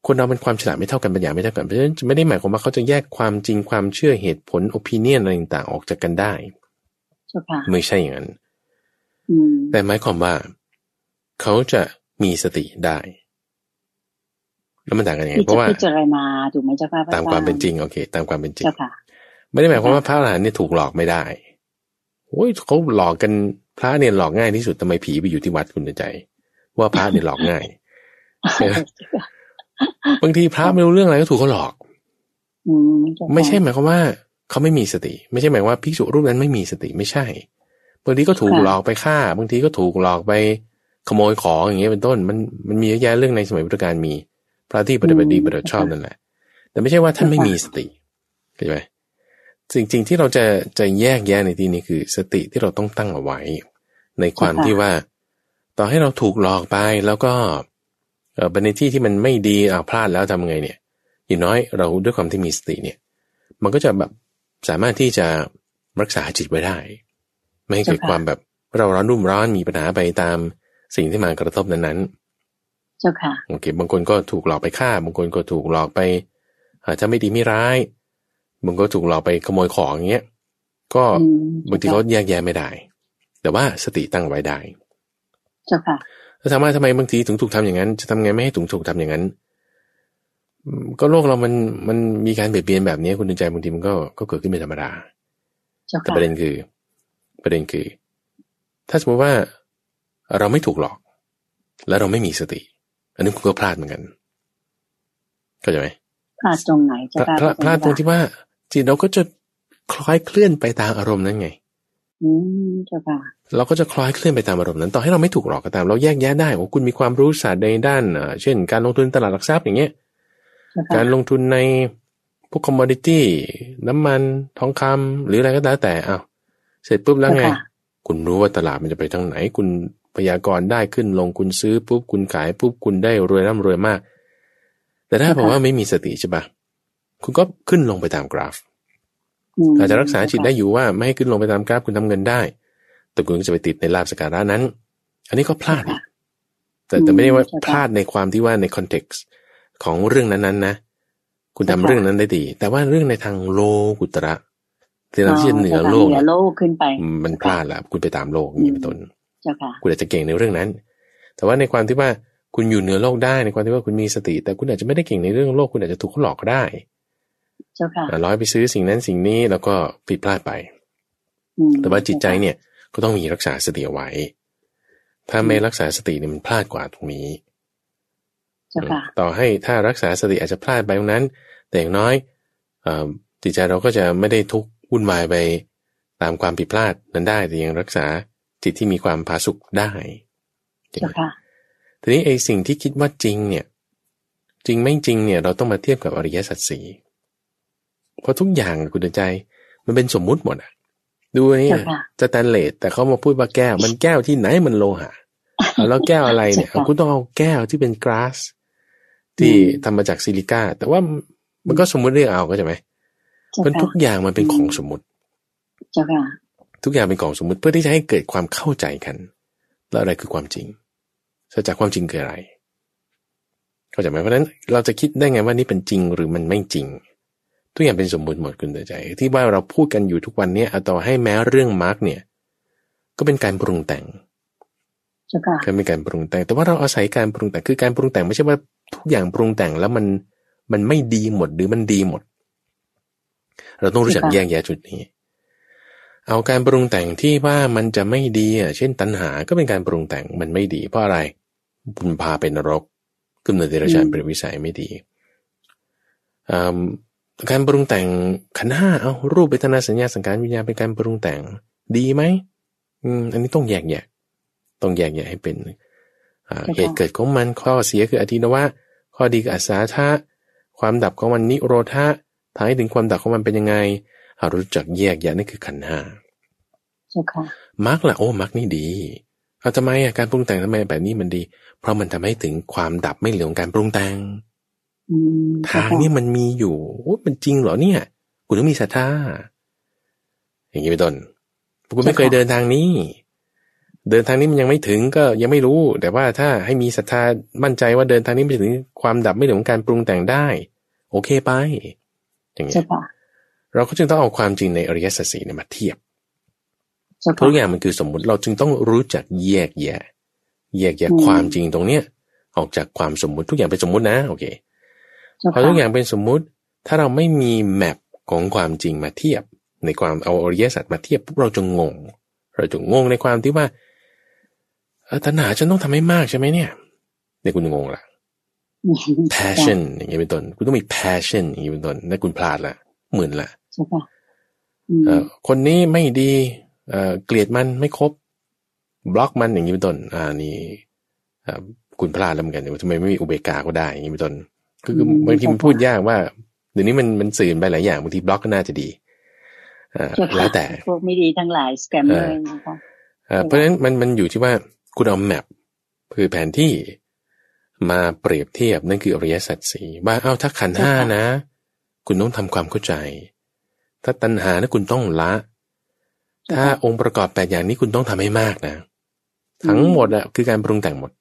คนเราเป็นความฉลาดไม่เท่ากันปัญญาไม่เท่ากันเพราะฉะนั้นไม่ได้หมายความว่าเขาจะแยกความจริงความเชื่อเหตุผลโอปิเนียนอะไรต่างๆออกจากกันได้ไม่ใช่อย่างนั้นแต่หมายความว่า เขาจะมีสติได้ แล้วมันต่างกันยังไงเพราะว่าพิจารณาถูกไหมเจ้าค่ะตามความเป็นจริงโอเค ตามความเป็นจริงไม่ได้หมายความว่าพระอรหันต์เนี่ยถูกหลอกไม่ได้ โอ้ยเขาหลอกกันพระเนี่ยหลอกง่ายที่สุดทำไมผีไปอยู่ที่วัดคุณใจ ว่าพระเนี่ยหลอกง่ายบางทีพระไม่รู้เรื่องอะไรก็ถูกเขาหลอกไม่ใช่หมายความว่าเขาไม่มีสติ ไม่ใช่หมายว่าภิกษุรูปนั้นไม่มีสติไม่ใช่บางทีก็ถูกหลอกไปฆ่า บางทีก็ถูกหลอกไปขโมยของอย่างเงี้ยเป็นต้น มันมันมีเยอะแยะเรื่องในสมัยพุทธกาลมี พระที่ปฏิบัติดีปฏิบัติชอบนั่นแหละ แต่ไม่ใช่ว่าท่านไม่มีสติเข้าใจไหม สิ่งจริงที่เราจะจะแยกแยะในที่นี้คือ สติที่เราต้องตั้งเอาไว้ ในความที่ว่า ต่อให้เราถูกหลอกไปแล้วก็เออในที่ที่มันไม่ดีอ่าพลาดแล้วทำไงเนี่ย อย่างน้อยเราด้วยความที่มีสติเนี่ย มันก็จะแบบสามารถที่จะรักษาจิตไว้ได้ ไม่ให้เกิดความแบบเราร้อนรุ่มร้อนมีปัญหาไปตามสิ่งที่มากระทบนั้นๆเจ้าค่ะโอเคบางคนก็ถูกหลอกไปฆ่า บางคนก็ถูกหลอกไปอาจจะไม่ดีไม่ร้าย บางคนก็ถูกหลอกไปขโมยของอย่างเงี้ย ก็บางทีเขาแยกแยะไม่ได้ แต่ว่าสติตั้งไว้ได้เจ้าค่ะแล้วถามว่าทำไมบางทีถึงถูกทำอย่างนั้น จะทำไงไม่ให้ถูกถูกทำอย่างนั้น ก็โลกเรามันมันมีการเปลี่ยนเปลี่ยนแบบนี้คุณดูใจบางทีมันก็ก็เกิดขึ้นเป็นธรรมดาแต่ประเด็นคือ ประเด็นคือ ถ้าสมมติว่าเราไม่ถูกหลอก แล้วเราไม่มีสติ อันนี้คุณก็พลาดเหมือนกันเข้าใจไหมพลาดตรงไหนจะพลาดตรงที่ว่า จิตเราก็จะคล้อยเคลื่อนไปตามอารมณ์นั้นไง อืมเจ้าค่ะเราก็จะคล้อยเคลื่อนไปตามอารมณ์นั้น ต่อให้เราไม่ถูกหลอกก็ตาม เราแยกแยะได้ว่าคุณมีความรู้ศาสตร์ในด้านเช่น การลงทุนตลาดหลักทรัพย์อย่างเงี้ย การลงทุนในพวกคอมมอดิตี้น้ำมันทองคำหรืออะไรก็แล้วแต่อ้าวเสร็จปุ๊บแล้วไง คุณรู้ว่าตลาดมันจะไปทางไหน คุณพยากรณ์ได้ขึ้นลงคุณซื้อปุ๊บคุณขายปุ๊บคุณได้รวยร่ำรวยมาก แต่ถ้าบอกว่าไม่มีสติใช่ปะ คุณก็ขึ้นลงไปตามกราฟอาจจะรักษาจิตได้อยู่ว่าไม่ให้ขึ้นลงไปตามกราฟคุณทำเงินได้ แต่คุณก็จะไปติดในลาบสการะนั้น อันนี้ก็พลาด แต่แต่ไม่ได้ว่าพลาดในความที่ว่าในคอนเท็กซ์ของเรื่องนั้นๆนะ คุณทำเรื่องนั้นได้ดี แต่ว่าเรื่องในทางโลกุตระที่เราที่จะเหนือโลกเหนือโลกขึ้นไป มันพลาดละคุณไปตามโลกอย่างนี้เป็นต้นคุณอาจจะเก่งในเรื่องนั้น แต่ว่าในความที่ว่าคุณอยู่เหนือโลกได้ในความที่ว่าคุณมีสติ แต่คุณอาจจะไม่ได้เก่งในเรื่องโลก คุณอาจจะถูกหลอกก็ได้เจ้าค่ะ ร้อยไปซื้อสิ่งนั้นสิ่งนี้แล้วก็ผิดพลาดไป แต่ว่าจิตใจเนี่ยก็ต้องมีรักษาสติเอาไว้ ถ้าไม่รักษาสติเนี่ยมันพลาดกว่าตรงนี้ ต่อให้ถ้ารักษาสติอาจจะพลาดไปตรงนั้น แต่อย่างน้อยจิตใจเราก็จะไม่ได้ทุกข์วุ่นวายไปตามความผิดพลาดนั้นได้ แต่ยังรักษาจิตที่มีความผาสุกได้ใช่ค่ะทีนี้ไอ้สิ่งที่คิดว่าจริงเนี่ย จริงไม่จริงเนี่ย เราต้องมาเทียบกับอริยสัจสี่ เพราะทุกอย่างคุณใจ มันเป็นสมมุติหมดอะ ดูนี่จะแตนเลสแต่เขามาพูดว่าแก้ว มันแก้วที่ไหนมันโลหะแล้วแก้วอะไรเนี่ยคุณต้องเอาแก้วที่เป็นกราสที่ทำมาจากซิลิก้าแต่ว่ามันก็สมมุติเรียกเอาก็ใช่ไหมมันทุกอย่างมันเป็นของสมมุติทุกอย่างเป็นของสมมุติเพื่อที่จะให้เกิดความเข้าใจกัน แล้วอะไรคือความจริงสัจจะความจริงคืออะไร เข้าใจไหมเพราะฉะนั้นเราจะคิดได้ไงว่านี่เป็นจริงหรือมันไม่จริง ทุกอย่างเป็นสมมุติหมดคุณใจ ที่ว่าเราพูดกันอยู่ทุกวันนี้เอาต่อให้แม้เรื่องมาร์กเนี่ย ก็เป็นการปรุงแต่งก็เป็นการปรุงแต่ง แต่ว่าเราอาศัยการปรุงแต่งคือการปรุงแต่งไม่ใช่ว่าทุกอย่างปรุงแต่งแล้วมันมันไม่ดีหมดหรือมันดีหมด เราต้องรู้จักแยกแยะจุดนี้ เอาการปรุงแต่งที่ว่ามันจะไม่ดีอะเช่นตัณหาก็เป็นการปรุงแต่งมันไม่ดี เพราะอะไรบุญพาเป็นนรกกำเนิดเดรัจฉานเป็นวิสัยไม่ดี การปรุงแต่งขันห้าเอารูปเวทนาสัญญาสังการวิญญาณเป็นการปรุงแต่งดีไหมอืมอันนี้ต้องแยกแยะต้องแยกแยะให้เป็นเหตุเกิดของมันข้อเสียคืออธินวะ ข้อดีคืออาสาทะความดับของมันนิโรธาท้ายถึงความดับของมันเป็นยังไงเอารู้จักแยกแยะนี่คือขันห้ามักละโอ้มักนี่ดีเอาทำไมอะการปรุงแต่งทำไมแบบนี้มันดี เพราะมันทำให้ถึงความดับไม่เหลือของการปรุงแต่ง ทางนี้มันมีอยู่โอ้มันจริงเหรอเนี่ย คุณต้องมีศรัทธาอย่างนี้เป็นต้นคุณไม่เคยเดินทางนี้ เดินทางนี้มันยังไม่ถึงก็ยังไม่รู้ แต่ว่าถ้าให้มีศรัทธามั่นใจว่าเดินทางนี้ไปถึงความดับไม่ถึงการปรุงแต่งได้ โอเคไป อย่างนี้เราก็จึงต้องเอาความจริงในอริยสัจสี่มาเทียบทุกอย่างมันคือสมมุติเราจึงต้องรู้จักแยกแยะ แยกแยะความจริงตรงเนี้ย ออกจากความสมมุติทุกอย่างเป็นสมมุตินะ โอเค พอทุกอย่างเป็นสมมุติ ถ้าเราไม่มีแมปของความจริงมาเทียบ ในความเอาอริยสัจมาเทียบพวกเราจะงง เราจะงงในความที่ว่าตัณหาฉันต้องทำให้มากใช่ไหมเนี่ยเนี่ยคุณงงละ passion อย่างเงี้ยเป็นต้น คุณต้องมี passion อย่างเงี้ยเป็นต้นนั่นคุณพลาดละหมื่นละคนนี้ไม่ดีเกลียดมันไม่คบบล็อกมันอย่างนี้เป็นต้น อ่านี่คุณพลาดแล้วเหมือนกันทำไมไม่มีอุเบกขาก็ได้อย่างนี้เป็นต้น คือบางทีมันพูดยากว่าเดี๋ยวนี้มันมันสื่อไปหลายอย่างบางทีบล็อกก็น่าจะดีอ่าแล้วแต่พวกไม่ดีทั้งหลาย scammer นะคะเพราะฉะนั้นมันมันอยู่ที่ว่าคุณเอาแมปคือแผนที่มาเปรียบเทียบนั่นคืออริยสัจสี่ว่าเอาถ้าขันห้านะ คุณต้องทำความเข้าใจ ถ้าตัณหานะคุณต้องละ ถ้าองค์ประกอบแปดอย่างนี้คุณต้องทำให้มากนะ ทั้งหมดอะคือการปรุงแต่งหมด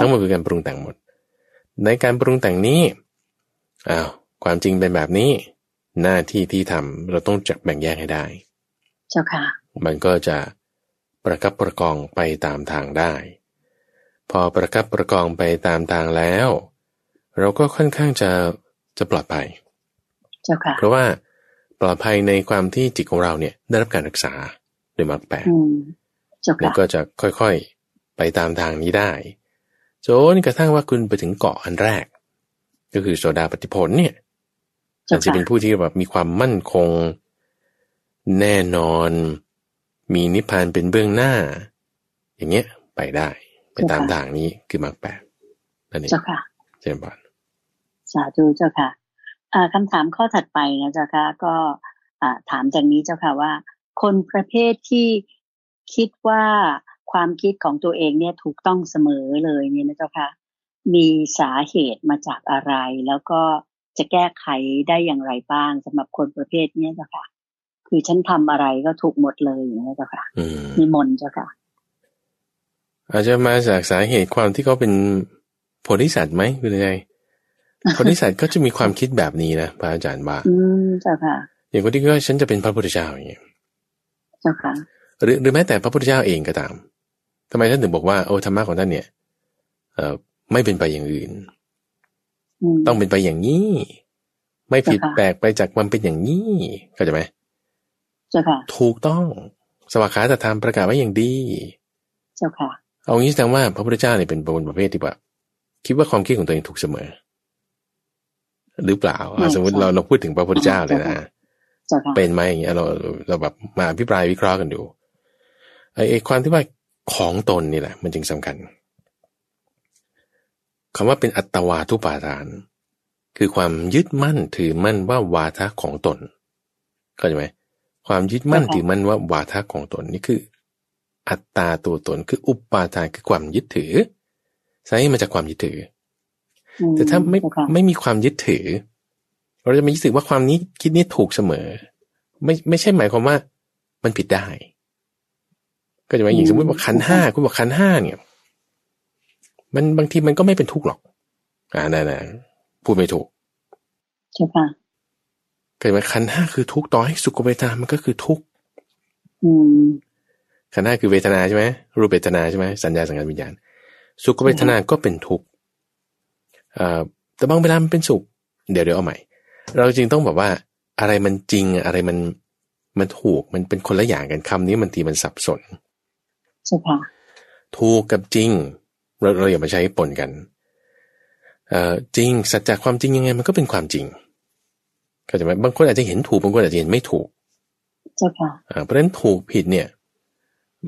ทั้งหมดคือการปรุงแต่งหมด ในการปรุงแต่งนี้อ้าวความจริงเป็นแบบนี้ หน้าที่ที่ทำเราต้องจักแบ่งแยกให้ได้ เจ้าค่ะ มันก็จะประคับประกองไปตามทางได้ พอประคับประกองไปตามทางแล้ว เราก็ค่อนข้างจะจะปลอดภัยเพราะว่าปลอดภัยในความที่จิตของเราเนี่ยได้รับการรักษาโดยมรรคแปดแล้วก็จะค่อยๆไปตามทางนี้ได้ จนกระทั่งว่าคุณไปถึงเกาะอันแรก ก็คือโซดาปฏิผลเนี่ยจะเป็นผู้ที่แบบมีความมั่นคง แน่นอน มีนิพพานเป็นเบื้องหน้า อย่างเงี้ยไปได้ไปตามทางนี้คือมรรคแปดนั่นเองเจ้าค่ะเจริญพรสาธุเจ้าค่ะคำถามข้อถัดไปนะเจ้าค่ะก็ถามจากนี้เจ้าค่ะว่า คนประเภทที่คิดว่า ความคิดของตัวเองเนี่ยถูกต้องเสมอเลยเนี่ยนะเจ้าค่ะมีสาเหตุมาจากอะไร แล้วก็จะแก้ไขได้อย่างไรบ้างสำหรับคนประเภทนี้เจ้าค่ะ คือฉันทำอะไรก็ถูกหมดเลยอย่างนี้เจ้าค่ะมีมนเจ้าค่ะ อาจจะมาจากสาเหตุความที่เขาเป็นโพธิสัตว์ไหมคือไงโพธิสัตว์ก็จะมีความคิดแบบนี้นะพระอาจารย์ว่าอืมเจ้าค่ะอย่างคนที่ก็ฉันจะเป็นพระพุทธเจ้าอย่างเงี้ยเจ้าค่ะหรือหรือแม้แต่พระพุทธเจ้าเองก็ตาม ทำไมท่านถึงบอกว่าโอ้ธรรมะของท่านเนี่ยเอ่อไม่เป็นไปอย่างอื่น ต้องเป็นไปอย่างนี้ ไม่ผิดแปลกไปจากมันเป็นอย่างนี้เข้าใจไหมเจ้าค่ะ ถูกต้องสวากขาแต่ทำประกาศไว้อย่างดี เจ้าค่ะ เอางี้แสดงว่าพระพุทธเจ้าเนี่ยเป็นบุคคลประเภทที่แบบคิดว่าความคิดของตัวเองถูกเสมอ หรือเปล่าสมมติเราเราพูดถึงพระพุทธเจ้าเลยนะเป็นไหมอย่างเงี้ยเราเราแบบมาพิปรายวิเคราะห์กันดูไอ้ความที่ว่า ของตนนี่แหละ มันจึงสำคัญคำว่าเป็นอัตวาทุปาทาน คือความยึดมั่นถือมั่นว่าวาทะของตนเข้าใจไหมความยึดมั่นถือมั่นว่าวาทะของตนนี่คือ อัตตาตัวตนคืออุปาทานคือความยึดถือสาเหตุมาจากความยึดถือ แต่ถ้าไม่ไม่มีความยึดถือ เราจะไม่ยึดถือว่าความนี้คิดนี้ถูกเสมอ ไม่ไม่ใช่หมายความว่า มันผิดได้ ก็จะหมายอย่างสมมติว่าขันห้าคุณบอกขันห้าเนี่ย มันบางทีมันก็ไม่เป็นทุกข์หรอก อ่านั่นนะพูดไม่ถูกใช่ปะเกิดมาขันห้าคือทุกข์ต่อให้สุขเวทนา มันก็คือทุกข์ขันห้าคือเวทนาใช่ไหมรูปเวทนาใช่ไหมสัญญาสังขารวิญญาณ สุขเวทนาก็เป็นทุกข์แต่บางเวลามันเป็นสุข เดี๋ยวเดี๋ยวเอาใหม่ เราจริงต้องบอกว่า อะไรมันจริงอะไรมันมันถูกมันเป็นคนละอย่างกันคำนี้มันทีมันสับสน ใช่ค่ะถูกกับจริง เราเราอย่ามาใช้ปนกัน เอ่อจริง สัจจะความจริงยังไง มันก็เป็นความจริงเข้าใจไหมบางคนอาจจะเห็นถูกบางคนอาจจะเห็นไม่ถูกใช่ค่ะเพราะฉะนั้นถูกผิดเนี่ย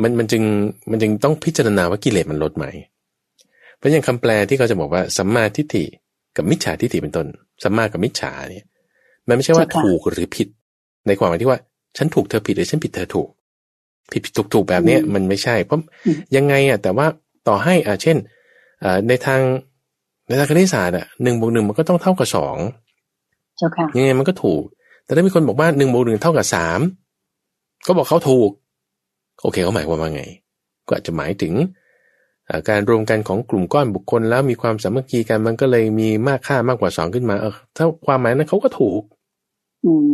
มันมันจึงมันจึงต้องพิจารณาว่ากิเลสมันลดไหมเพราะอย่างคำแปลที่เขาจะบอกว่าสัมมาทิฏฐิกับมิจฉาทิฏฐิเป็นต้นสัมมากับมิจฉาเนี่ย มันไม่ใช่ว่าถูกหรือผิด ในความหมายที่ว่า ฉันถูกเธอผิดหรือฉันผิดเธอถูก ผิดผิดถูกถูกแบบเนี้ยมันไม่ใช่เพราะยังไงอะแต่ว่าต่อให้อ่าเช่นอ่าในทางในทางคณิตศาสตร์อะหนึ่งบวกหนึ่งมันก็ต้องเท่ากับสองยังไงมันก็ถูก แต่ถ้ามีคนบอกว่าหนึ่งบวกหนึ่งเท่ากับสามก็บอกเขาถูก โอเคเขาหมายความว่าไง ก็อาจจะหมายถึงการรวมกันของกลุ่มก้อนบุคคลแล้วมีความสามัคคีกันมันก็เลยมีมากค่ามากกว่าสองขึ้นมาเออถ้าความหมายนั้นเขาก็ถูก อืม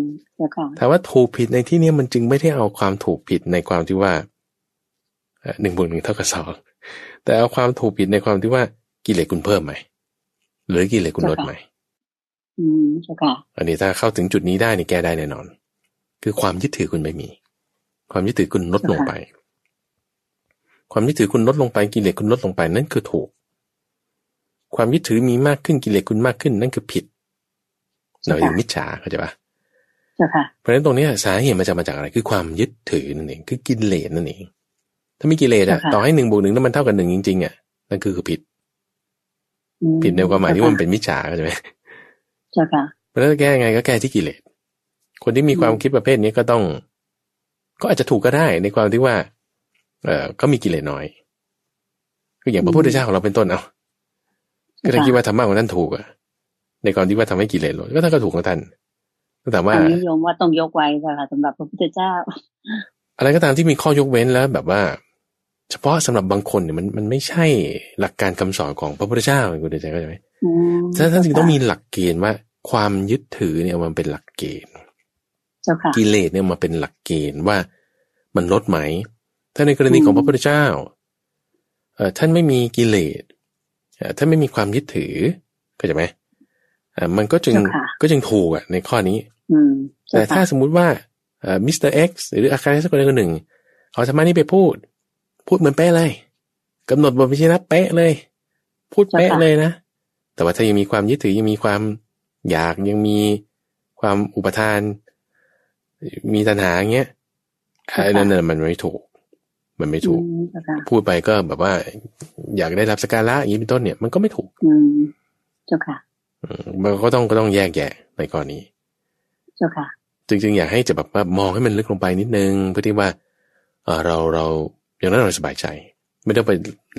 ค่ะแต่ว่าถูกผิดในที่นี้มันจึงไม่ได้เอาความถูกผิดในความที่ว่าหนึ่งบวกหนึ่งเท่ากับสองแต่เอาความถูกผิดในความที่ว่ากิเลสคุณเพิ่มไหมหรือกิเลสคุณลดไหมอืมค่ะอันนี้ถ้าเข้าถึงจุดนี้ได้นี่แก้ได้แน่นอน คือความยึดถือคุณไม่มี ความยึดถือคุณลดลงไป ความยึดถือคุณลดลงไปกิเลสคุณลดลงไปนั่นคือถูก ความยึดถือมีมากขึ้นกิเลสคุณมากขึ้นนั่นคือผิดเราอยู่มิจฉาเข้าใจปะ เพราะฉะนั้นตรงนี้สาเหตุมาจากมาจากอะไรคือความยึดถือนั่นเองคือกิเลสนั่นเอง ถ้ามีกิเลสอะต่อให้หนึ่งบวกหนึ่งแล้วมันเท่ากันหนึ่งจริงๆอะนั่นคือคือผิด ผิดในความหมายที่มันเป็นมิจฉาเข้าใจไหมใช่ค่ะเพราะฉะนั้นแก้ไงก็แก้ที่กิเลสคนที่มีความคิดประเภทนี้ก็ต้อง ก็อาจจะถูกก็ได้ในความที่ว่า เออก็มีกิเลสน้อยคืออย่างพระพุทธเจ้าของเราเป็นต้นเอาก็ถ้าคิดว่าธรรมะของท่านถูกอะในกรที่ว่าทำให้กิเลสลดก็ท่านก็ถูกของท่าน แต่ว่านิยมว่าต้องยกไว้ค่ะสำหรับพระพุทธเจ้า อะไรก็ตามที่มีข้อยกเว้นแล้วแบบว่า เฉพาะสำหรับบางคนเนี่ยมันมันไม่ใช่หลักการคำสอนของพระพุทธเจ้าคุณเดชเข้าใจไหมฉะนั้นท่านจึงต้องมีหลักเกณฑ์ว่า ความยึดถือเนี่ยมันเป็นหลักเกณฑ์กิเลสเนี่ยมาเป็นหลักเกณฑ์ว่ามันลดไหม ถ้าในกรณีของพระพุทธเจ้าเอ่อท่านไม่มีกิเลสท่านไม่มีความยึดถือก็จะไหมอ่ามันก็จึงก็จึงถูกอะในข้อนี้ แต่ถ้าสมมุติว่าเอ่อ Mister X หรืออาจารย์สักคนใดคนหนึ่งเอาธรรมะนี้ไปพูด พูดเหมือนเป๊ะเลยกำหนดบทพิจารณาเป๊ะเลย พูดเป๊ะเลยนะ แต่ว่าถ้ายังมีความยึดถือยังมีความอยากยังมีความอุปทาน มีตัณหาอย่างเงี้ยไอ้นั่นน่ะมันไม่ถูก มันไม่ถูก พูดไปก็แบบว่า อยากได้รับสการะอย่างนี้เป็นต้นเนี่ยมันก็ไม่ถูก อืมเจ้าค่ะมันก็ต้องก็ต้องแยกแยะในกรณี เจ้าค่ะจริงๆอยากให้จะแบบว่ามองให้มันลึกลงไปนิดนึงเพื่อที่ว่าเราเราอย่างนั้นเราสบายใจ ไม่ต้องไป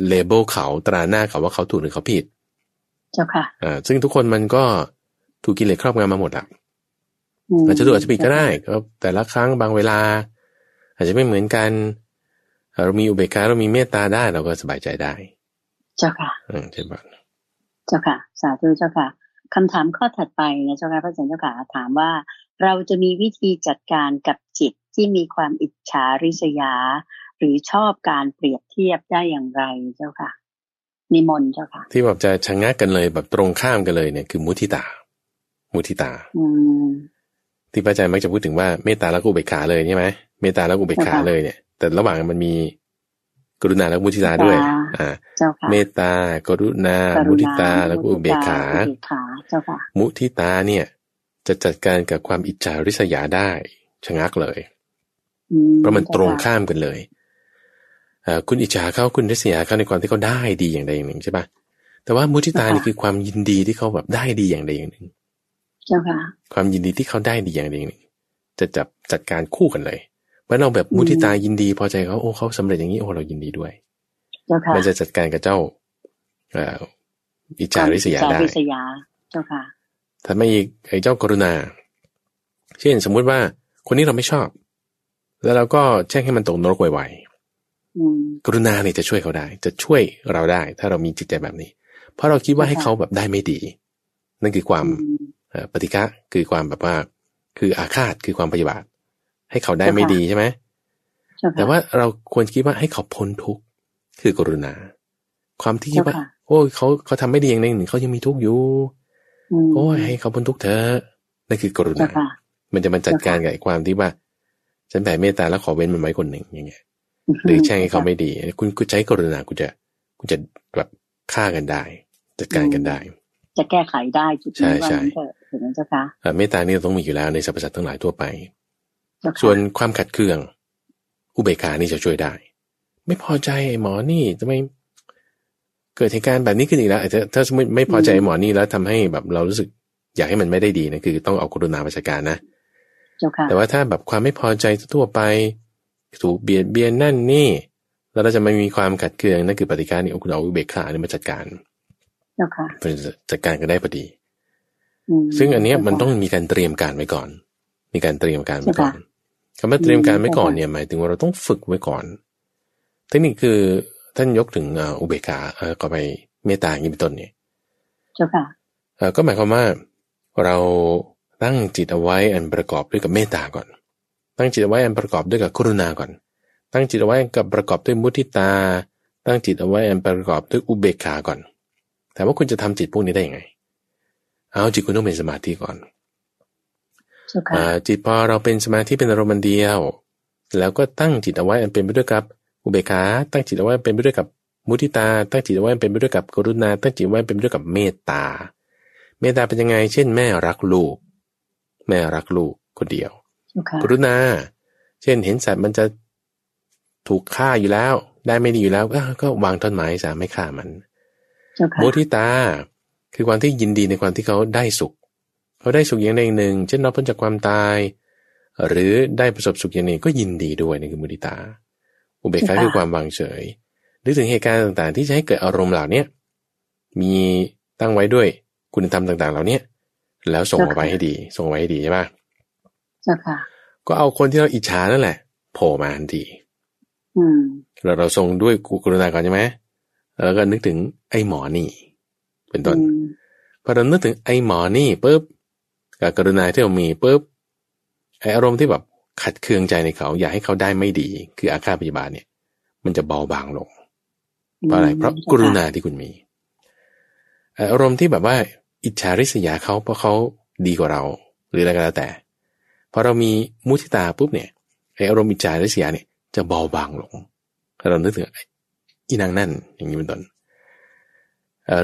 เลเบลเขาตราหน้าเขาว่าเขาถูกหรือเขาผิด เจ้าค่ะอ่าซึ่งทุกคนมันก็ถูกกิเลสครอบงำมาหมดอะอาจจะถูกอาจจะผิดก็ได้ก็แต่ละครั้งบางเวลา อาจจะไม่เหมือนกันเรามีอุเบกขาเรามีเมตตาได้เราก็สบายใจได้ เจ้าค่ะอืมเช่นแบบเจ้าค่ะ สาธุเจ้าค่ะคำถามข้อถัดไปนะเจ้าค่ะพระอาจารย์เจ้าค่ะถามว่า เราจะมีวิธีจัดการกับจิตที่มีความอิจฉาริษยา หรือชอบการเปรียบเทียบได้อย่างไรเจ้าค่ะ นิมนต์เจ้าค่ะ ที่แบบจะชะงักกันเลยแบบตรงข้ามกันเลยเนี่ยคือมุทิตา มุทิตา อืมที่พระอาจารย์มักจะพูดถึงว่าเมตตาแล้วก็อุเบกขาเลยใช่ไหมเมตตาแล้วอุเบกขาเลยเนี่ย แต่ระหว่างมันมีกรุณาและมุทิตาด้วย อ่า เมตตากรุณา มุทิตา แล้วก็อุเบกขา มุทิตาเนี่ย จะจัดการกับความอิจฉาริษยาได้ชะงักเลย เพราะมันตรงข้ามกันเลยคุณอิจฉาเขาคุณริษยาเขาในความที่เขาได้ดีอย่างใดอย่างหนึ่งใช่ปะแต่ว่ามุทิตานี่คือความยินดีที่เขาแบบได้ดีอย่างใดอย่างหนึ่งเจ้าค่ะ ความยินดีที่เขาได้ดีอย่างใดอย่างหนึ่งจะจับจัดการคู่กันเลยเมื่อเราแบบมุทิตายินดี พอใจเขาโอ้เขาสำเร็จอย่างนี้โอ้เรายินดีด้วยมันจะจัดการกับเจ้าอิจฉาริษยาได้ริษยาเจ้าค่ะ ถ้าไม่อีกไอ้เจ้ากรุณา เช่นสมมุติว่าคนนี้เราไม่ชอบ แล้วเราก็แช่งให้มันตกนรกไวๆกรุณาเนี่ยจะช่วยเขาได้ จะช่วยเราได้ ถ้าเรามีจิตใจแบบนี้ เพราะเราคิดว่าให้เขาแบบได้ไม่ดี นั่นคือความปฏิฆะคือความแบบว่า คืออาฆาตคือความพยาบาทให้เขาได้ไม่ดีใช่ไหมแต่ว่าเราควรคิดว่าให้เขาพ้นทุกข์คือกรุณา ความที่คิดว่า โอ้เขาเขาทำไม่ดีอย่างหนึ่งเขายังมีทุกข์อยู่ โอ้ยให้เขาพ้นทุกข์เถอะนั่นคือกรุณา มันจะมาจัดการกับความที่ว่า ฉันแผ่เมตตาแล้วขอเว้นมันไว้คนหนึ่งอย่างเงี้ยหรือแช่งให้เขาไม่ดี คุณคุณใช้กรุณาคุณจะคุณจะแบบฆ่ากันได้ จัดการกันได้ จะแก้ไขได้จุดนี้ว่านั้นเถอะถึงนั้นเจ้าค่ะเมตตานี่ต้องมีอยู่แล้วในสรรพสัตว์ทั้งหลายทั่วไป ส่วนความขัดเคือง อุเบกขานี่จะช่วยได้ ไม่พอใจหมอนี่ทำไม เกิดเหตุการณ์แบบนี้ขึ้นอีกแล้วถ้าถ้าสมมติไม่พอใจหมอนี่แล้วทำให้แบบเรารู้สึกอยากให้มันไม่ได้ดีนะคือต้องเอากรุณาประชาการนะแต่ว่าถ้าแบบความไม่พอใจทั่วไป ถูกเบียดเบียนนั่นนี่ แล้วเราจะไม่มีความขัดเคืองนั่นคือปฏิการนี่คุณเอาอุเบกขานี่มาจัดการเป็นจัดการกันได้พอดี ซึ่งอันนี้มันต้องมีการเตรียมการไว้ก่อน มีการเตรียมการไว้ก่อนคำว่าเตรียมการไว้ก่อนเนี่ยหมายถึงว่าเราต้องฝึกไว้ก่อน เทคนิคคือ ท่านยกถึงอุเบกขาเออก็ไปเมตตาอย่างนี้เป็นต้นเนี่ยเจ้าค่ะก็หมายความว่าเราตั้งจิตเอาไว้อันประกอบด้วยกับเมตตาก่อน ตั้งจิตเอาไว้อันประกอบด้วยกับกรุณาก่อน ตั้งจิตเอาไว้กับประกอบด้วยมุทิตา ตั้งจิตเอาไว้อันประกอบด้วยอุเบกขาก่อน แต่ว่าคุณจะทำจิตพวกนี้ได้ยังไง เอาจิตคุณต้องเป็นสมาธิก่อนจิตพอเราเป็นสมาธิเป็นอารมณ์เดียว แล้วก็ตั้งจิตเอาไว้อันเป็นไปด้วยกับ อุเบกขาตั้งจิตเอาไว้เป็นไปด้วยกับมุทิตา ตั้งจิตเอาไว้เป็นไปด้วยกับกรุณา ตั้งจิตไว้เป็นไปด้วยกับเมตตา เมตตาเป็นยังไง เช่น แม่รักลูก แม่รักลูกคนเดียวกรุณา เช่นเห็นสัตว์มันจะถูกฆ่าอยู่แล้ว ได้ไม่ดีอยู่แล้วก็วางท่อนไม้สามไม่ฆ่ามันมุทิตา คือความที่ยินดีในความที่เขาได้สุข เขาได้สุขอย่างใดหนึ่ง เช่นเราพ้นจากความตาย หรือได้ประสบสุขอย่างหนึ่งก็ยินดีด้วยนี่คือมุติตา อุเบกขาคือความวางเฉยนึกถึงเหตุการณ์ต่างๆ ที่จะให้เกิดอารมณ์เหล่าเนี้ยมีตั้งไว้ด้วยคุณธรรมต่าง ๆ เหล่านี้แล้วส่งออกไปให้ดี ส่งไว้ให้ดีใช่ปะจ้าค่ะ ก็เอาคนที่เราอิจฉานั่นแหละโผล่มาทันทีเราเราส่งด้วยกุณาก่อนใช่ไหมแล้วก็นึกถึงไอ้หมอนี่ เป็นต้นพอเรานึกถึงไอ้หมอนี่ปุ๊บกับกรุณาที่เรามีปุ๊บไออารมณ์ที่แบบ ขัดเคืองใจในเขา อยากให้เขาได้ไม่ดี คืออาฆาตปฏิบาเนี่ย มันจะเบาบางลงเพราะอะไรเพราะกรุณาที่คุณมีอารมณ์ที่แบบว่า อิจฉาริษยาเขาเพราะเขาดีกว่าเรา หรืออะไรก็แล้วแต่พอเรามีมุทิตาปุ๊บเนี่ยไออารมณ์อิจฉาริษยาเนี่ยจะเบาบางลงเรานึกถึงอีนางนั่นอย่างนี้เป็นต้น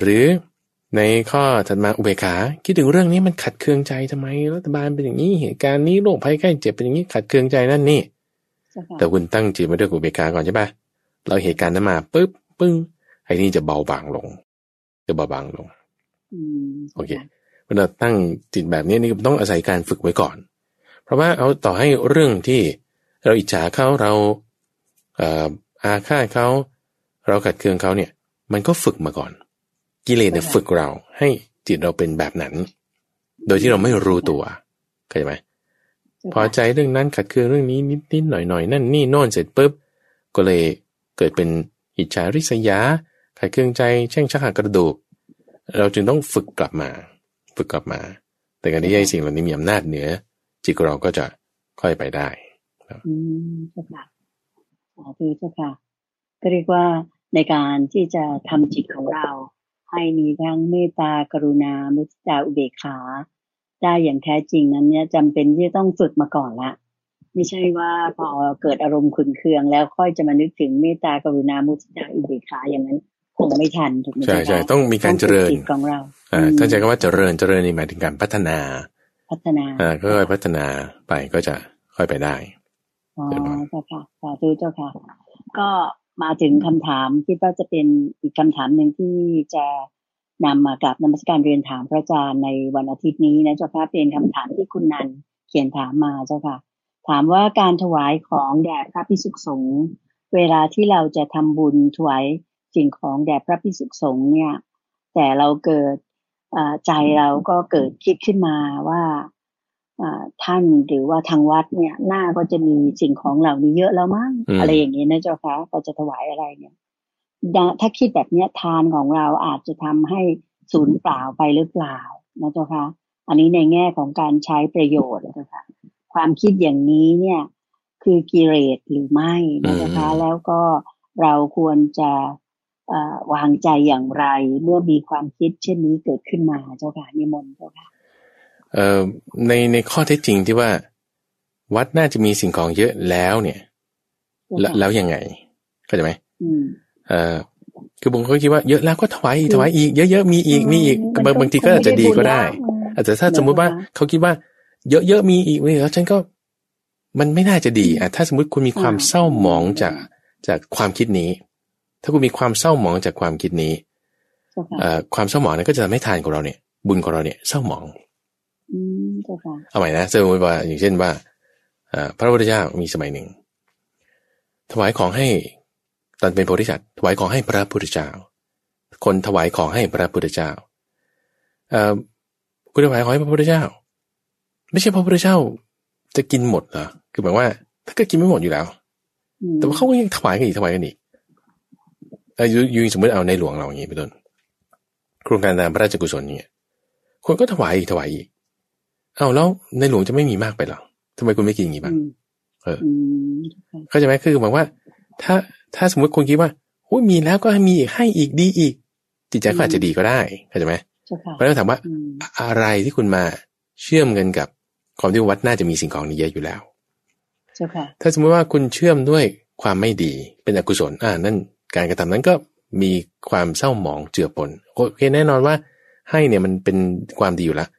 หรือ ในข้อถัดมาอุเบกขา คิดถึงเรื่องนี้มันขัดเคืองใจทำไมรัฐบาลเป็นอย่างนี้เหตุการณ์นี้โรคภัยไข้เจ็บเป็นอย่างนี้ขัดเคืองใจนั่นนี่ แต่คุณตั้งจิตมาด้วยอุเบกขาก่อนใช่ปะเราเหตุการณ์นั้นมาปุ๊บปึ้งไอ้นี่จะเบาบางลง จะเบาบางลงโอเคเวลาตั้งจิตแบบนี้นี่ต้องอาศัยการฝึกไว้ก่อน เพราะว่าเอาต่อให้เรื่องที่เราอิจฉาเขาเราอาฆาตเขาเราขัดเคืองเขาเนี่ย มันก็ฝึกมาก่อน กิเลสเนี่ยฝึกเรา ให้จิตเราเป็นแบบนั้น โดยที่เราไม่รู้ตัวเข้าใจไหมพอใจเรื่องนั้นขัดเคืองเรื่องนี้นิดนิดหน่อยหน่อยนั่นนี่โน่นเสร็จปุ๊บก็เลยเกิดเป็นอิจฉาริษยาขัดเคืองใจแช่งชักหักกระดูก เราจึงต้องฝึกกลับมา ฝึกกลับมา แต่การที่ไอ้สิ่งเหล่านี้มีอำนาจเหนือจิตเราก็จะค่อยไปได้อืมเจ้าค่ะสาธุเจ้าค่ะก็เรียกว่าในการที่จะทำจิตของเรา ให้มีทั้งเมตตากรุณา มุทิตาอุเบกขาได้อย่างแท้จริงนั้นเนี่ยจำเป็นที่ต้องฝึกมาก่อนละ ไม่ใช่ว่าพอเกิดอารมณ์ขุนเคือง แล้วค่อยจะมานึกถึงเมตตากรุณา มุทิตาอุเบกขาอย่างนั้นคงไม่ทันถูกไหมใช่ใช่ต้องมีการเจริญของเราอ่าท่านใจก็ว่าเจริญเจริญนี่หมายถึงการพัฒนา พัฒนาอ่าก็ค่อยพัฒนาไปก็จะค่อยไปได้อ๋อเจ้าค่ะสาธุเจ้าค่ะ ก็ มาถึงคำถามคิดว่าจะเป็นอีกคำถามหนึ่งที่จะนำมากับนมัสการเรียนถามพระอาจารย์ในวันอาทิตย์นี้นะเจ้าค่ะเป็นคำถามที่คุณนันเขียนถามมาเจ้าค่ะ ถามว่าการถวายของแด่พระพิสุสงฆ์เวลาที่เราจะทำบุญถวายสิ่งของแด่พระพิสุสงฆ์เนี่ย แต่เราเกิดใจเราก็เกิดคิดขึ้นมาว่า ท่านหรือว่าทางวัดเนี่ย หน้าก็จะมีสิ่งของเหล่านี้เยอะแล้วมั้งอะไรอย่างนี้นะเจ้าคะก็จะถวายอะไรเนี่ยถ้าคิดแบบเนี้ยทานของเราอาจจะทำให้สูญเปล่าไปหรือเปล่านะเจ้าคะอันนี้ในแง่ของการใช้ประโยชน์นะเจ้าคะความคิดอย่างนี้เนี่ย คือกิเลสหรือไม่นะเจ้าคะแล้วก็เราควรจะวางใจอย่างไร เมื่อมีความคิดเช่นนี้เกิดขึ้นมาเจ้าค่ะนิมนต์เจ้าค่ะเอ่อ ในในข้อเท็จจริงที่ว่า วัดน่าจะมีสิ่งของเยอะแล้วเนี่ย แล้วยังไงเข้าใจไหมเอ่อคือบางคนคิดว่าเยอะแล้วก็ถวายอีกถวายอีกเยอะๆมีอีกมีอีกบางบางทีก็อาจจะดีก็ได้ อาจจะถ้าสมมุติว่าเขาคิดว่า เยอะๆมีอีกแล้วฉันก็มันไม่น่าจะดีอะถ้าสมมติคุณมีความเศร้าหมองจากจากความคิดนี้ ถ้าคุณมีความเศร้าหมองจากความคิดนี้ความเศร้าหมองนั้นก็จะทำให้ทานของเราเนี่ย บุญของเราเนี่ยเศร้าหมอง เอาใหม่นะสมมติว่าอย่างเช่นว่าพระพุทธเจ้ามีสมัยหนึ่ง ถวายของให้ตอนเป็นโพธิสัตว์ถวายของให้พระพุทธเจ้า คนถวายของให้พระพุทธเจ้าเอ่อคุณถวายของให้พระพุทธเจ้า ไม่ใช่พระพุทธเจ้า จะกินหมดเหรอคือหมายว่า ถ้าก็กินไม่หมดอยู่แล้ว แต่ว่าเขาก็ยังถวายกันอีกถวายกันอีกอายุยูสมมติเอาในหลวงเราอย่างนี้เป็นต้นโครงการตามพระราชกุศลเนี่ยคนก็ถวายอีกถวายอีก เอาแล้วในหลวงจะไม่มีมากไปหรอทำไมคุณไม่กินอย่างนี้บ้างเออเข้าใจไหมคือหมายว่า ถ้าถ้าสมมติคุณคิดว่าโอ้ยมีแล้วก็ให้มีอีกให้อีกดีอีก จิตใจก็อาจจะดีก็ได้เข้าใจไหมเพราะฉะนั้นถามว่าอะไรที่คุณมาเชื่อมกันกับความที่วัดน่าจะมีสิ่งของนี้เยอะอยู่แล้วถ้าสมมติว่าคุณเชื่อมด้วยความไม่ดีเป็นอกุศลอ่านั่นการกระทำนั้นก็มีความเศร้าหมองเจือปนโอเคแน่นอนว่าให้เนี่ยมันเป็นความดีอยู่แล้ว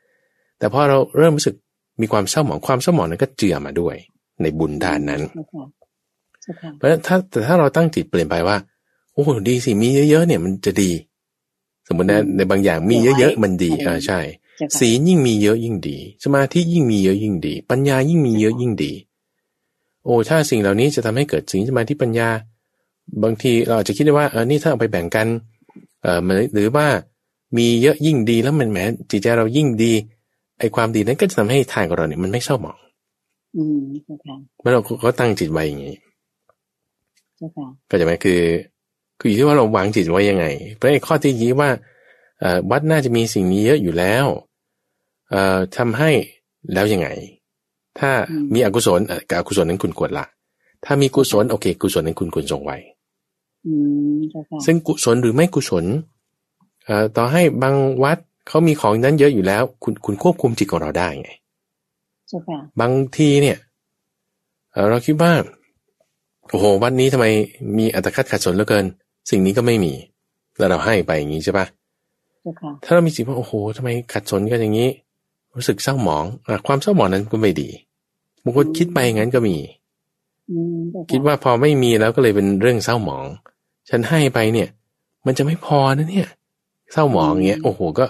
แต่พอเราเริ่มรู้สึกมีความเศร้าหมองความเศร้าหมองนั้นก็เจือมาด้วย ในบุญทานนั้น เพราะถ้าแต่ถ้าเราตั้งจิตเปลี่ยนไปว่าโอ้ดีสิมีเยอะๆเนี่ยมันจะดี สมมตินะในบางอย่างมีเยอะๆมันดีอ่าใช่สียิ่งมีเยอะยิ่งดี สมาธิยิ่งมีเยอะยิ่งดี ปัญญายิ่งมีเยอะยิ่งดี โอ้ถ้าสิ่งเหล่านี้จะทำให้เกิดสิ่งสมาธิปัญญา บางทีเราอาจจะคิดได้ว่าเออนี่ถ้าเอาไปแบ่งกัน เออหรือว่ามีเยอะยิ่งดีแล้วมันแหมจิตใจเรายิ่งดี ไอ้ความดีนั้นก็จะทำให้ทานของเราเนี่ยมันไม่เศร้าหมอง อืมค่ะเมื่อเราก็ตั้งจิตไว้อย่างนี้ก็จะไหมคือ คืออยู่ที่ว่าเราวางจิตไว้ยังไง เพราะไอ้ข้อที่ยี้ว่าวัดน่าจะมีสิ่งนี้เยอะอยู่แล้วเอ่อทำให้แล้วยังไง ถ้ามีอกุศลกับอกุศลนั้นคุณควรละถ้ามีกุศลโอเค กุศลนั้นคุณควรทรงไว้ซึ่งกุศลหรือไม่กุศลเอ่อต่อให้บางวัด เขามีของนั้นเยอะอยู่แล้ว คุณคุณควบคุมจิตของเราได้ไงบางทีเนี่ยเราคิดว่าโอ้โหวันนี้ทำไมมีอัตคัดขัดสนเหลือเกิน สิ่งนี้ก็ไม่มี แล้วเราให้ไปอย่างนี้ใช่ปะถ้าเรามีสิ่งว่าโอ้โหทำไมขัดสนกันอย่างนี้ รู้สึกเศร้าหมองอความเศร้าหมองนั้นก็ไม่ดีบางคนคิดไปอย่างนั้นก็มีคิดว่าพอไม่มีแล้วก็เลยเป็นเรื่องเศร้าหมอง ฉันให้ไปเนี่ย มันจะไม่พอนะเนี่ย เศร้าหมองเงี้ยโอ้โห ก็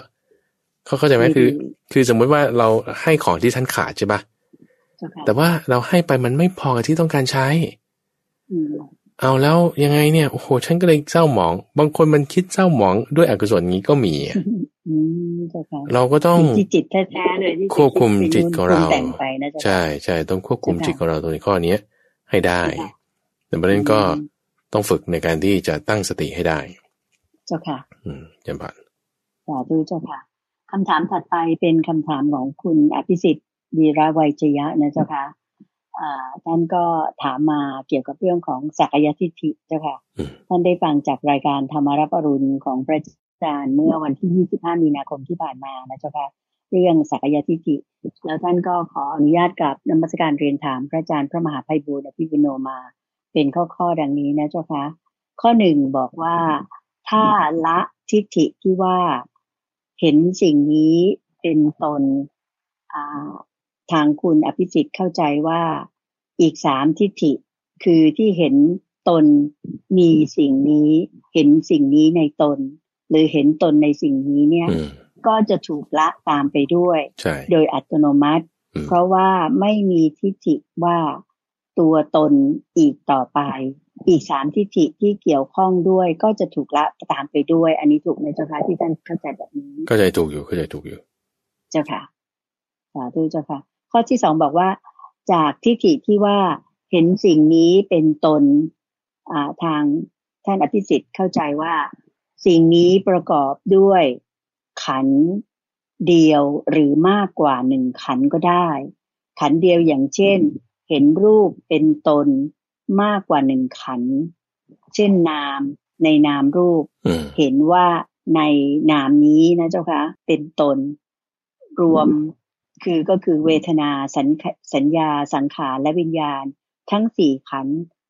เขาเข้าใจไหมคือ คือสมมุติว่าเราให้ของที่ท่านขาดใช่ปะแต่ว่าเราให้ไปมันไม่พอกับที่ต้องการใช้เอาแล้วยังไงเนี่ยโอ้โหฉันก็เลยเศร้าหมอง บางคนมันคิดเศร้าหมองด้วยอกุศลนี้ก็มีเราก็ต้องจิตแท้ๆเลยควบคุมจิตของเราใช่ใช่ต้องควบคุมจิตของเราตรงในข้อนี้ให้ได้ แต่ประเด็นก็ต้องฝึกในการที่จะตั้งสติให้ได้ เจ้าค่ะ อืมจำพันสาธุเจ้าค่ะ คำถามถัดไปเป็นคำถามของคุณอภิสิทธิ์วีระไวจยะนะเจ้าค่ะท่านก็ถามมาเกี่ยวกับเรื่องของสักยทิฏฐิเจ้าค่ะ ท่านได้ฟังจากรายการธรรมรับอรุณของพระอาจารย์เมื่อวันที่ 25 มีนาคมที่ผ่านมานะเจ้าค่ะ เรื่องสักยทิฏฐิ แล้วท่านก็ขออนุญาตกับนมัสการเรียนถามพระอาจารย์พระมหาไพบูลอภิปุโนมา เป็นข้อข้อดังนี้นะเจ้าคะข้อหนึ่งบอกว่าถ้าละทิฏฐิที่ว่า เห็นสิ่งนี้เป็นตนทางคุณอภิสิทธิ์เข้าใจว่าอีกสามทิฏฐิคือที่เห็นตนมีสิ่งนี้ เห็นสิ่งนี้ในตน หรือเห็นตนในสิ่งนี้เนี่ย ก็จะถูกละตามไปด้วย โดยอัตโนมัติ เพราะว่าไม่มีทิฏฐิว่าตัวตนอีกต่อไป อีกสามทิฏฐิที่เกี่ยวข้องด้วยก็จะถูกละตามไปด้วย อันนี้ถูกไหมเจ้าค่ะที่ท่านเข้าใจแบบนี้เข้าใจถูกอยู่เข้าใจถูกอยู่ เจ้าค่ะสาธุเจ้าค่ะ ข้อที่สองบอกว่า จากทิฏฐิที่ว่าเห็นสิ่งนี้เป็นตนทางท่านอภิสิทธิ์เข้าใจว่า สิ่งนี้ประกอบด้วยขันเดียวหรือมากกว่าหนึ่งขันก็ได้ ขันเดียวอย่างเช่น เห็นรูปเป็นตน มากกว่าหนึ่งขัน เช่นนามในนามรูป เห็นว่าในนามนี้นะเจ้าคะ เป็นตน รวมคือก็คือเวทนาสัญสัญญาสังขารและวิญญาณ ทั้งสี่ขัน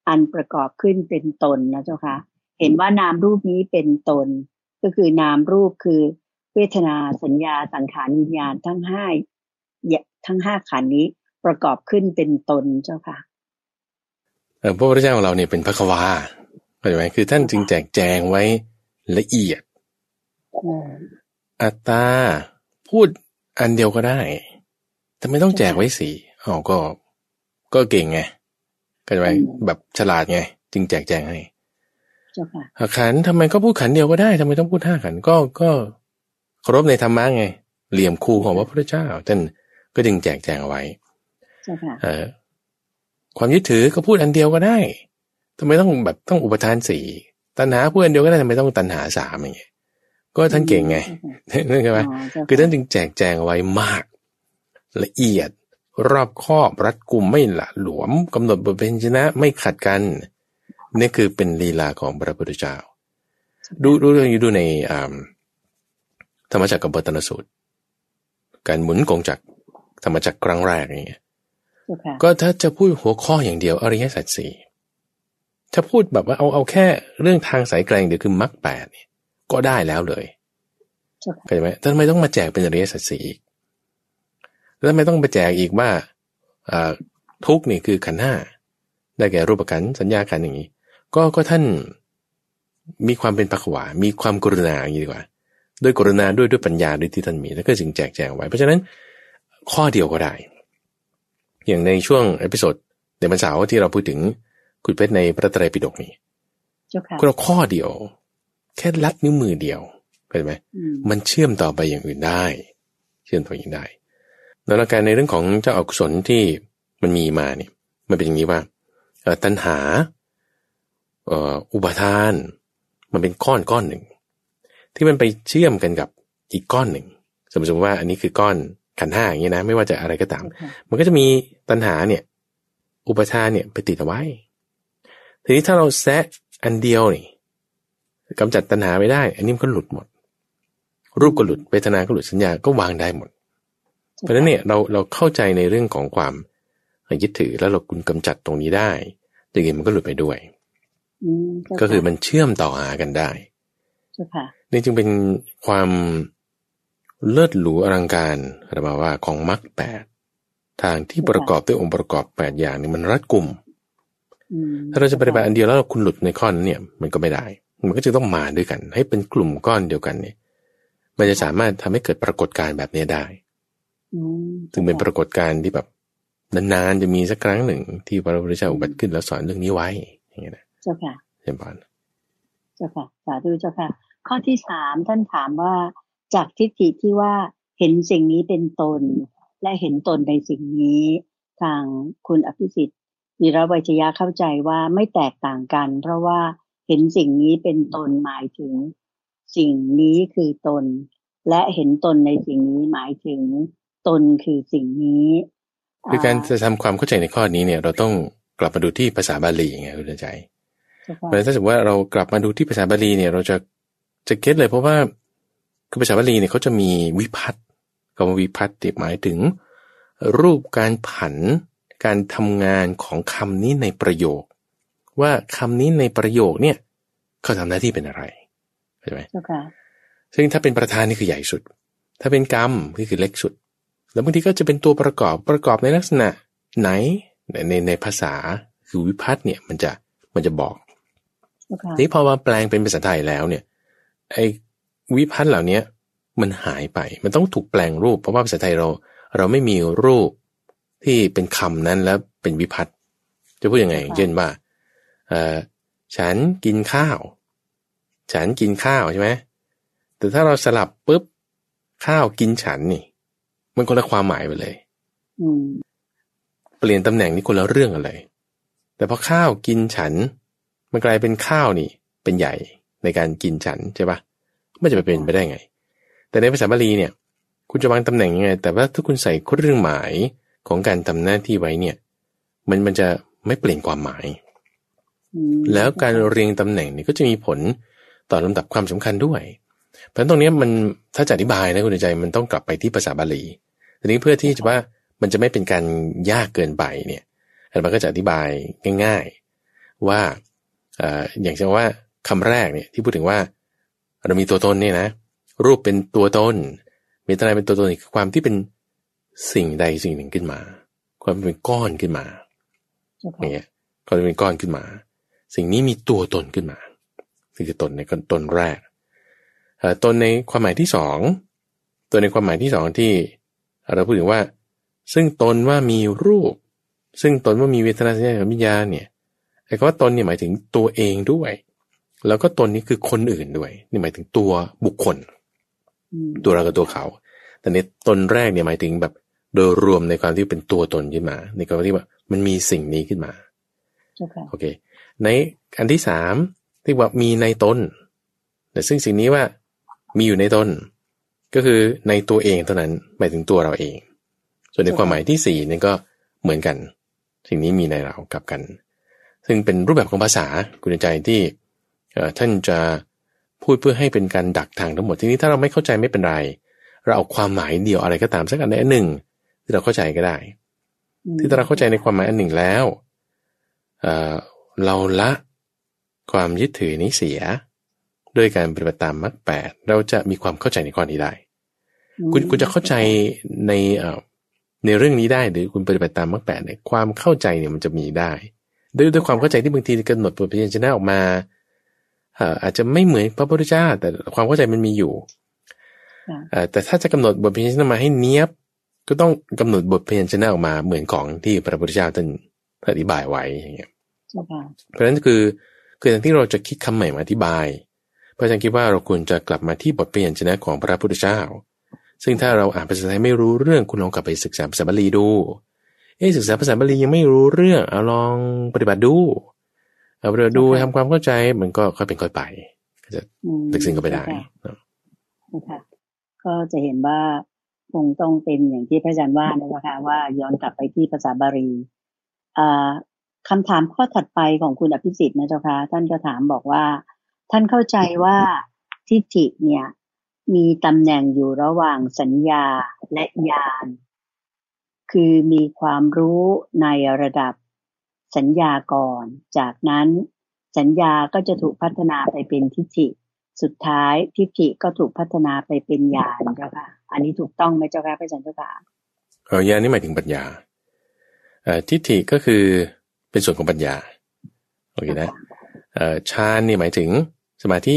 อันประกอบขึ้นเป็นตนนะเจ้าค่ะเห็นว่านามรูปนี้เป็นตน ก็คือนามรูปคือ เวทนาสัญญาสังขารวิญญาณทั้งห้าทั้งห้าขันนี้ประกอบขึ้นเป็นตนเจ้าค่ะเออ พระพุทธเจ้าของเราเนี่ยเป็นพระควาเข้าใจไหมคือท่านจึงแจกแจงไว้ละเอียดอัตตาพูดอันเดียวก็ได้ แต่ไม่ต้องแจกไว้สี่อ๋อก็ ก็เก่งไงก็จะไปแบบฉลาดไง จึงแจกแจงให้ขันทำไมก็พูดขันเดียวก็ได้ทำไมต้องพูดห้าขันก็ก็เคารพในธรรมะไง เหลี่ยมคูของพระพุทธเจ้าท่านก็จึงแจกแจงเอาไว้เออ ความยึดถือก็พูดอันเดียวก็ได้ทำไมต้องแบบต้องอุปทานสี่ตัณหาพูดอันเดียวก็ได้ทำไมต้องตัณหาสามอย่างเงี้ยก็ท่านเก่งไงนั่นใช่ไหมคือท่านจึงแจกแจงเอาไว้มาก ละเอียดรอบคอบรัดกุมไม่ละหลวมกำหนดบทเพนชนะไม่ขัดกันนี่คือเป็นลีลาของพระพุทธเจ้า ดูดูเรื่องอยู่ดูในธรรมจักรกับปตนสูตร การหมุนกงจักรธรรมจักรครั้งแรกอย่างเงี้ย ก็ถ้าจะพูดหัวข้ออย่างเดียวอริยสัจสี่ถ้าพูดแบบว่าเอาเอาแค่เรื่องทางสายแกลงเดียวคือมรรคแปดเนี่ยก็ได้แล้วเลยเข้าใจไหมท่านไม่ต้องมาแจกเป็นอริยสัจสี่อีก แล้วไม่ต้องไปแจกอีกว่าทุกข์นี่คือขันธ์ห้าได้แก่รูปขันธ์สัญญาขันธ์อย่างนี้ ก็ก็ท่านมีความเป็นภความีความกรุณาอย่างนี้ดีกว่า ด้วยกรุณาด้วยด้วยปัญญาด้วยที่ท่านมีแล้วก็จึงแจกแจงไว้ เพราะฉะนั้นข้อเดียวก็ได้ อย่างในช่วง episode ในพรรษาที่เราพูดถึงขุดเพชรในพระไตรปิฎกนี้ก็เราข้อเดียว แค่ลัดนิ้วมือเดียวเข้าใจไหมมันเชื่อมต่อไปอย่างอื่นได้ เชื่อมต่ออย่างได้แล้วการในเรื่องของเจ้าอกุศลที่มันมีมาเนี่ย มันเป็นอย่างนี้ว่าตัณหาอุปทาน มันเป็นก้อนก้อนหนึ่ง ที่มันไปเชื่อมกันกับอีกก้อนหนึ่ง สมมติว่าอันนี้คือก้อนขันห้าอย่างนี้นะ ไม่ว่าจะอะไรก็ตาม มันก็จะมี ตัณหาเนี่ย อุปทานเนี่ยไปติดเอาไว้ ทีนี้ถ้าเราแซะอันเดียวนี่กำจัดตัณหาไม่ได้ อันนี้มันก็หลุดหมด รูปก็หลุดเวทนาก็หลุดสัญญาก็วางได้หมด เพราะฉะนั้นเนี่ยเราเราเข้าใจในเรื่องของความยึดถือแล้วเราคุณกำจัดตรงนี้ได้อย่างนี้มันก็หลุดไปด้วยก็คือมันเชื่อมต่อหากันได้นี่จึงเป็นความเลิศหรูอลังการเราบอกว่าของมรรคแปด ทางที่ประกอบด้วยองค์ประกอบแปดอย่างนี่มันรัดกลุ่มถ้าเราจะปฏิบัติอันเดียวแล้วเราคุณหลุดในข้อนั้นเนี่ยมันก็ไม่ได้ มันก็จะต้องมาด้วยกัน ให้เป็นกลุ่มก้อนเดียวกันเนี่ย มันจะสามารถทำให้เกิดปรากฏการณ์แบบนี้ได้ซึ่งเป็นปรากฏการณ์ที่แบบนานๆจะมีสักครั้งหนึ่ง ที่พระพุทธเจ้าอุบัติขึ้นแล้วสอนเรื่องนี้ไว้ อย่างเงี้ยนะเจ้าค่ะเช่นบานเจ้าค่ะสาธุเจ้าค่ะ ข้อที่สามท่านถามว่าจากทิฏฐิที่ว่าเห็นสิ่งนี้เป็นตน และเห็นตนในสิ่งนี้ ทางคุณอภิสิทธิ์มีระวิจยะเข้าใจว่าไม่แตกต่างกัน เพราะว่าเห็นสิ่งนี้เป็นตนหมายถึง สิ่งนี้คือตน และเห็นตนในสิ่งนี้หมายถึงตนคือสิ่งนี้คือการจะทำความเข้าใจในข้อนี้เนี่ย เราต้องกลับมาดูที่ภาษาบาลีไงคุณใจเพราะถ้าสมมติว่าเรากลับมาดูที่ภาษาบาลีเนี่ย เราจะจะเก็ตเลยเพราะว่าคือภาษาบาลีเนี่ยเขาจะมีวิพัตน์ คำว่าวิพัฒน์หมายถึง รูปการผัน การทำงานของคำนี้ในประโยค ว่าคำนี้ในประโยคเนี่ยเขาทำหน้าที่เป็นอะไรเข้าใจไหมซึ่งถ้าเป็นประธานนี่คือใหญ่สุด ถ้าเป็นกรรมนี่คือเล็กสุด แล้วบางทีก็จะเป็นตัวประกอบประกอบในลักษณะไหนในในในภาษาคือวิพัฒน์เนี่ยมันจะมันจะบอกนี่พอมาแปลงเป็นภาษาไทยแล้วเนี่ยไอ้วิพัฒน์เหล่านี้ มันหายไป มันต้องถูกแปลงรูป เพราะว่าภาษาไทยเรา เราไม่มีรูปที่เป็นคำนั้นแล้วเป็นวิพัฒน์จะพูดยังไงเช่นว่าเออฉันกินข้าว ฉันกินข้าวใช่ไหมแต่ถ้าเราสลับปุ๊บข้าวกินฉันนี่ มันคนละความหมายไปเลยเปลี่ยนตำแหน่งนี่คนละเรื่องอะไรแต่พอข้าวกินฉัน มันกลายเป็นข้าวนี่ เป็นใหญ่ในการกินฉันใช่ปะไม่จะไปเป็นไปได้ไง แต่ในภาษาบาลีเนี่ย คุณจะวางตำแหน่งยังไง แต่ว่าถ้าคุณใส่เครื่องหมายของการทำหน้าที่ไว้เนี่ย มันมันจะไม่เปลี่ยนความหมาย แล้วการเรียงตำแหน่งนี่ก็จะมีผลต่อลำดับความสำคัญด้วย เพราะตรงนี้มันถ้าจะอธิบายนะคุณใจมันต้องกลับไปที่ภาษาบาลีทีนี้เพื่อที่จะว่ามันจะไม่เป็นการยากเกินไปเนี่ยอาจารย์ก็จะอธิบายง่าย ๆ ว่าอย่างเช่นว่าคำแรกเนี่ยที่พูดถึงว่าเรามีตัวตนเนี่ยนะ รูปเป็นตัวตนมีอะไรเป็นตัวตนอีกความที่เป็นสิ่งใดสิ่งหนึ่งขึ้นมา ความเป็นก้อนขึ้นมาอย่างเงี้ยความเป็นก้อนขึ้นมา สิ่งนี้มีตัวตนขึ้นมานี่คือตนในตนแรกตนในความหมายที่สองตัวในความหมายที่สองที่เราพูดถึงว่า ซึ่งตนว่ามีรูป ซึ่งตนว่ามีเวทนาสัญญาสัญญาเนี่ยไอ้คำว่าตนเนี่ยหมายถึงตัวเองด้วย แล้วก็ตนนี้คือคนอื่นด้วย นี่หมายถึงตัวบุคคล ตัวเรากับตัวเขา แต่ในตนแรกเนี่ยหมายถึงแบบ โดยรวมในความที่เป็นตัวตนขึ้นมา ในความที่ว่ามันมีสิ่งนี้ขึ้นมาโอเค ในอันที่สามที่ว่ามีในตนแต่ซึ่งสิ่งนี้ว่ามีอยู่ในตนก็คือในตัวเองเท่านั้นหมายถึงตัวเราเอง ส่วนในความหมายที่สี่นี่ก็เหมือนกัน สิ่งนี้มีในเรากับกัน ซึ่งเป็นรูปแบบของภาษาคุณใจที่ท่านจะ พูดเพื่อให้เป็นการดักทางทั้งหมดทีนี้ถ้าเราไม่เข้าใจไม่เป็นไร เราเอาความหมายเดียวอะไรก็ตามสักอันใดอันหนึ่ง ที่เราเข้าใจก็ได้ ที่เราเข้าใจในความหมายอันหนึ่งแล้วเเราละความยึดถือนี้เสีย ด้วยการปฏิบัติตามมรรคแปดเราจะมีความเข้าใจในข้อนี้ได้ คุณคุณจะเข้าใจในในเรื่องนี้ได้หรือคุณปฏิบัติตามมรรคแปดเนี่ยความเข้าใจเนี่ยมันจะมีได้ด้วยด้วยความเข้าใจที่บางทีกำหนดบทพยัญชนะออกมา อาจจะไม่เหมือนพระพุทธเจ้า แต่ความเข้าใจมันมีอยู่แต่ถ้าจะกำหนดบทพยัญชนะมาให้เนี้ยบ ก็ต้องกำหนดบทพยัญชนะออกมาเหมือนของที่พระพุทธเจ้าท่านอธิบายไว้อย่างเงี้ยเพราะฉะนั้นคือคือการที่เราจะคิดคำใหม่มาอธิบายพระอาจารย์คิดว่าเราควรจะกลับมาที่บทพยัญชนะของพระพุทธเจ้า ซึ่งถ้าเราอ่านภาษาไทยไม่รู้เรื่องคุณลองกลับไปศึกษาภาษาบาลีดู เอ๊ศึกษาภาษาบาลียังไม่รู้เรื่องเอาลองปฏิบัติดู เอาปฏิบัติดูทำความเข้าใจมันก็ค่อยเป็นค่อยไป ก็จะลึกซึ้งก็ไปได้นะคะก็จะเห็นว่าคงต้องเป็นอย่างที่พระอาจารย์ว่านะคะว่าย้อนกลับไปที่ภาษาบาลีคำถามข้อถัดไปของคุณอภิสิทธิ์นะเจ้าค่ะท่านก็ถามบอกว่า ท่านเข้าใจว่าทิฏฐิเนี่ย มีตำแหน่งอยู่ระหว่างสัญญาและญาณคือมีความรู้ในระดับ สัญญาก่อน จากนั้นสัญญาก็จะถูกพัฒนาไปเป็นทิฏฐิ สุดท้ายทิฏฐิก็ถูกพัฒนาไปเป็นญาณเจ้าค่ะ อันนี้ถูกต้องไหมเจ้าค่ะพระอาจารย์เจ้าค่ะเออญาณนี่หมายถึงปัญญาทิฏฐิก็คือเป็นส่วนของปัญญาโอเคนะฌานนี่หมายถึงสมาธิ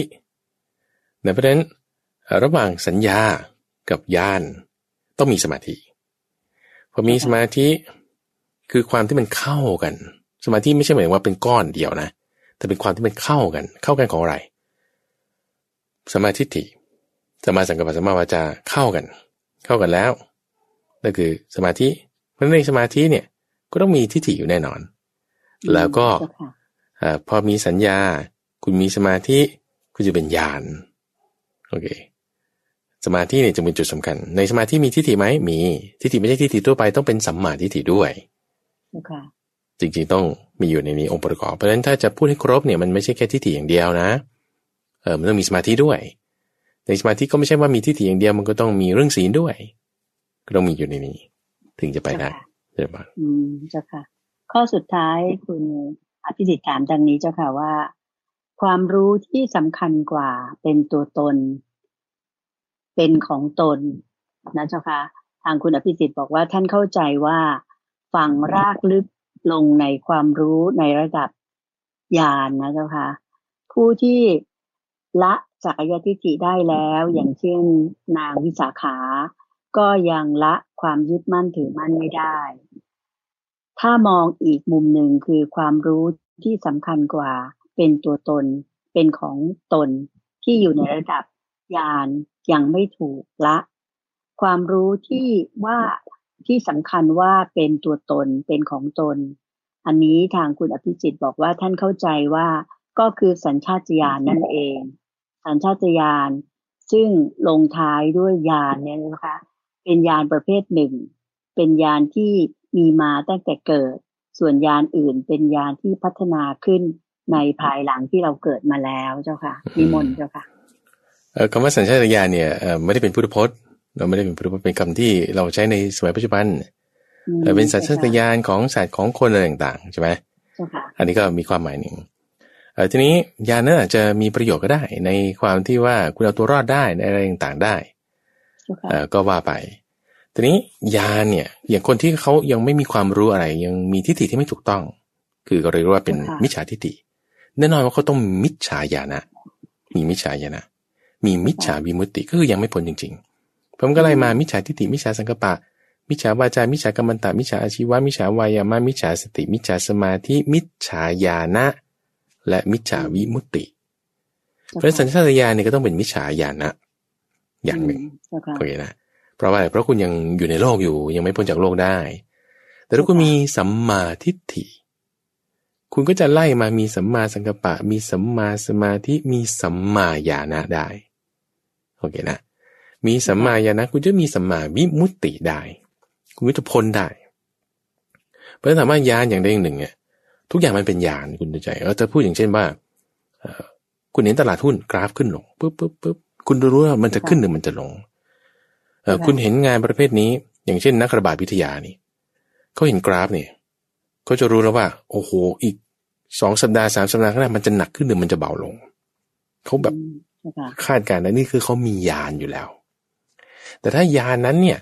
ในเพราะนั้นระหว่างสัญญากับญาณต้องมีสมาธิพอมีสมาธิคือความที่มันเข้ากัน สมาธิไม่ใช่หมายว่าเป็นก้อนเดียวนะ แต่เป็นความที่มันเข้ากัน เข้ากันของอะไร สมาธิิสมาสังกัปสมาวาจาเข้ากัน เข้ากันแล้วนั่นคือสมาธิ เพราะในสมาธิเนี่ยก็ต้องมีทิฏฐิอยู่แน่นอน แล้วก็พอมีสัญญา คุณมีสมาธิคุณจะเป็นญาณโอเคสมาธิเนี่ยจะเป็นจุดสำคัญ ในสมาธิมีทิฏฐิไหมมีทิฏฐิไม่ใช่ทิฏฐิทั่วไปต้องเป็นสัมมาทิฏฐิด้วย จริงๆต้องมีอยู่ในนี้องค์ประกอบ เพราะฉะนั้นถ้าจะพูดให้ครบเนี่ยมันไม่ใช่แค่ทิฏฐิอย่างเดียวนะ เออมันต้องมีสมาธิด้วย ในสมาธิก็ไม่ใช่ว่ามีทิฏฐิอย่างเดียวมันก็ต้องมีเรื่องศีลด้วย ก็ต้องมีอยู่ในนี้ ถึงจะไปได้เจ้าค่ะอืมเจ้าค่ะ ข้อสุดท้ายคุณอภิสิทธิ์ถามดังนี้เจ้าค่ะว่า ความรู้ที่สำคัญกว่าเป็นตัวตน เป็นของตนนะเจ้าค่ะ ทางคุณอภิสิทธิ์บอกว่าท่านเข้าใจว่าฝังรากลึก ลงในความรู้ในระดับญาณนนะเจ้าค่ะผู้ที่ละสักยทิฏฐิได้แล้ว อย่างเช่น นางวิสาขา ก็ยังละความยึดมั่นถือมั่นไม่ได้ ถ้ามองอีกมุมหนึ่งคือความรู้ที่สำคัญกว่า เป็นตัวตน เป็นของตนที่อยู่ในระดับญาณยังไม่ถูกละ ความรู้ที่ว่า ที่สำคัญว่าเป็นตัวตนเป็นของตน อันนี้ทางคุณอภิจิตบอกว่าท่านเข้าใจว่าก็คือสัญชาตญาณนั่นเอง สัญชาตญาณซึ่งลงท้ายด้วยญาณเนี่ยนะคะเป็นญาณประเภทหนึ่ง เป็นญาณที่มีมาตั้งแต่เกิด ส่วนญาณอื่นเป็นญาณที่พัฒนาขึ้นในภายหลังที่เราเกิดมาแล้วเจ้าค่ะนิมนต์เจ้าค่ะคำว่าสัญชาตญาณเนี่ยไม่ได้เป็นพุทธพจน์ เราไม่ได้เป็นพุทธพจน์เป็นคำที่เราใช้ในสมัยปัจจุบันแต่เป็นสัญชาตญาณของสัตว์ของคนอะไรต่างๆใช่ไหมอันนี้ก็มีความหมายหนึ่งทีนี้ยานั้นอาจจะมีประโยชน์ก็ได้ ในความที่ว่าคุณเอาตัวรอดได้ในอะไรต่างๆได้ก็ว่าไป ทีนี้ยาเนี่ยอย่างคนที่เขายังไม่มีความรู้อะไร ยังมีทิฏฐิที่ไม่ถูกต้อง คือก็เรียกว่าเป็นมิจฉาทิฏฐิแน่นอนว่าเขาต้องมิจฉาญาณะมีมิจฉาญาณะมีมิจฉาวิมุตติก็คือยังไม่พ้นจริง ๆ ผมก็เลยมามิจฉาทิฏฐิมิจฉาสังกปะ มิจฉาวาจา มิจฉากรรมตะมิจฉาอาชีวะ มิจฉาวายามามิจฉาสติ มิจฉาสมาธิ มิจฉาญาณะ และมิจฉาวิมุตติ เพราะสัญชาตญาณเนี่ยก็ต้องเป็นมิจฉาญาณนะอย่างหนึ่งโอเคนะ เพราะว่าเพราะคุณยังอยู่ในโลกอยู่ยังไม่พ้นจากโลกได้ แต่ถ้าคุณมีสัมมาทิฏฐิ คุณก็จะไล่มามีสัมมาสังกปะ มีสัมมาสมาธิ มีสัมมาญาณะได้ โอเคนะ มีสัมมาญาณะคุณจะมีสัมมาวิมุตติได้ คุณก็จะพ้นได้ เพราะถามว่าญาณอย่างใดอย่างหนึ่งเนี่ยทุกอย่างมันเป็นญาณคุณใจเราจะพูดอย่างเช่นว่าคุณเห็นตลาดหุ้นกราฟขึ้นลงปุ๊บปุ๊บปุ๊บคุณรู้ว่ามันจะขึ้นหรือมันจะลงคุณเห็นงานประเภทนี้ อย่างเช่น นักระบาดวิทยานี่เขาเห็นกราฟเนี่ยเขาจะรู้แล้วว่า โอ้โหอีกสองสัปดาห์สามสัปดาห์ข้างหน้ามันจะหนักขึ้นหรือมันจะเบาลงเขาแบบคาดการณ์นะนี่คือเขามียานอยู่แล้ว แต่ถ้ายานนั้นเนี่ย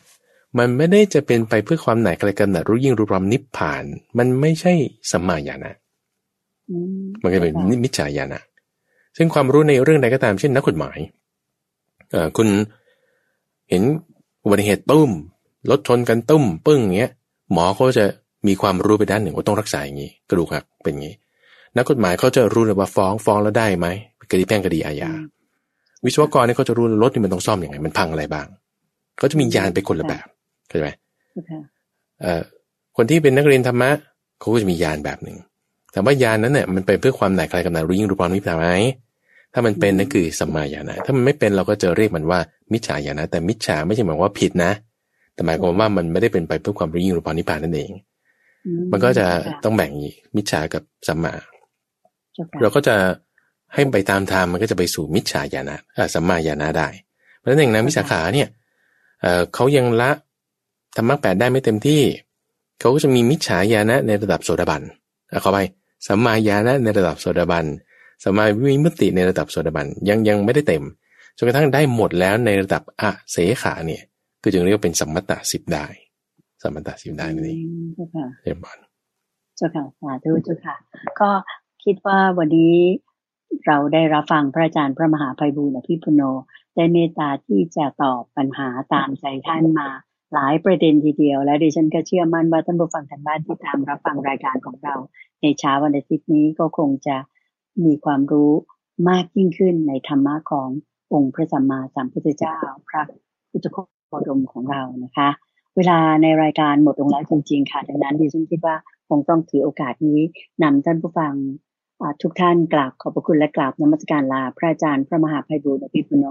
มันไม่ได้จะเป็นไปเพื่อความไหนอะไรกันนะรู้ยิ่งรู้ความนิพพาน มันไม่ใช่สัมมาญาณะมันก็เป็นมิจฉาญาณะซึ่งความรู้ในเรื่องใดก็ตามเช่นนักกฎหมายเอ่อคุณเห็นอุบัติเหตุตุ้มรถชนกันตุ้มปึ้งเงี้ย หมอเขาจะมีความรู้ไปด้านหนึ่งว่าต้องรักษาอย่างนี้กระดูกหักเป็นอย่างนี้ นักกฎหมายเขาจะรู้เลยว่าฟ้องฟ้องแล้วได้ไหมคดีแพ่งคดีอาญาวิศวกรเนี่ยเขาจะรู้รถนี่มันต้องซ่อมอยังไง มันพังอะไรบ้าง เขาจะมียานไปคนละแบบเข้าใจไหมเอ่อคนที่เป็นนักเรียนธรรมะเขาก็จะมียานแบบหนึ่งแต่ว่ายานนั้นเนี่ยมันเป็นเพื่อความไหนใครกำลังรู้ยิ่งรู้ความนิพพานไหมถ้ามันเป็นนั่นคือสัมมาญาณะถ้ามันไม่เป็นเราก็จะเรียกมันว่ามิจฉาญาณะแต่มิจฉาไม่ใช่หมายว่าผิดนะ แต่หมายความว่ามันไม่ได้เป็นไปเพื่อความรู้ยิ่งรู้ความนิพพานนั่นเอง มันก็จะต้องแบ่งมิจฉากับสัมมา เราก็จะให้ไปตามทางมันก็จะไปสู่มิจฉาญาณะสัมมาญาณะได้ เพราะฉะนั้นอย่างนั้นวิสาขาเนี่ย เขายังละธรรมะแปดได้ไม่เต็มที่ เขาก็จะมีมิจฉาญาณะในระดับโสดาบันเอาเข้าไปสัมมาญาณะในระดับโสดาบันสัมมาวิมุตติในระดับโสดาบันยังยังไม่ได้เต็มจนกระทั่งได้หมดแล้วในระดับอะเสขาเนี่ยคือจึงเรียกว่าเป็นสัมมตะสิบได้สัมมตะสิบได้นั่นเองเรียบร้อยเจ้าค่ะสาธุเจ้าค่ะ ก็คิดว่าวันนี้เราได้รับฟังพระอาจารย์พระมหาภัยบูลอภิปุโน ได้เมตตาที่จะตอบปัญหาตามใจท่านมาหลายประเด็นทีเดียว และดิฉันก็เชื่อมั่นว่าท่านผู้ฟังทางบ้านที่ตามรับฟังรายการของเรา ในเช้าวันอาทิตย์นี้ก็คงจะมีความรู้มากยิ่งขึ้นในธรรมะขององค์พระสัมมาสัมพุทธเจ้า พระพุทธโคดมของเรานะคะ เวลาในรายการหมดลงแล้วจริงๆค่ะดังนั้นดิฉันคิดว่าคงต้องถือโอกาสนี้นำท่านผู้ฟัง ทุกท่านกราบขอบพระคุณและกราบนมัสการลา พระอาจารย์พระมหาภัยบุญอภิปุโน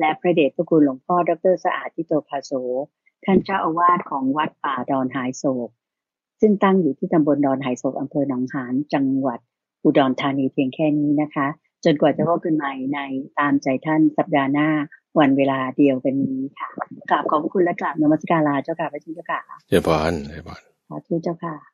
และพระเดชพระคุณหลวงพ่อดรสะอาดทิโตภาโสท่านเจ้าอาวาสของวัดป่าดอนหายโศก ซึ่งตั้งอยู่ที่ตำบลดอนหายโศกอำเภอหนองหานจังหวัดอุดรธานีเพียงแค่นี้นะคะ จนกว่าจะพบกันใหม่ในตามใจท่านสัปดาห์หน้าวันเวลาเดียวกันนี้ค่ะกราบขอบคุณและกราบนมัสการลาเจ้าค่ะพระเจ้าค่ะเจ้าพรเจ้าพรสาธุเจ้าค่ะ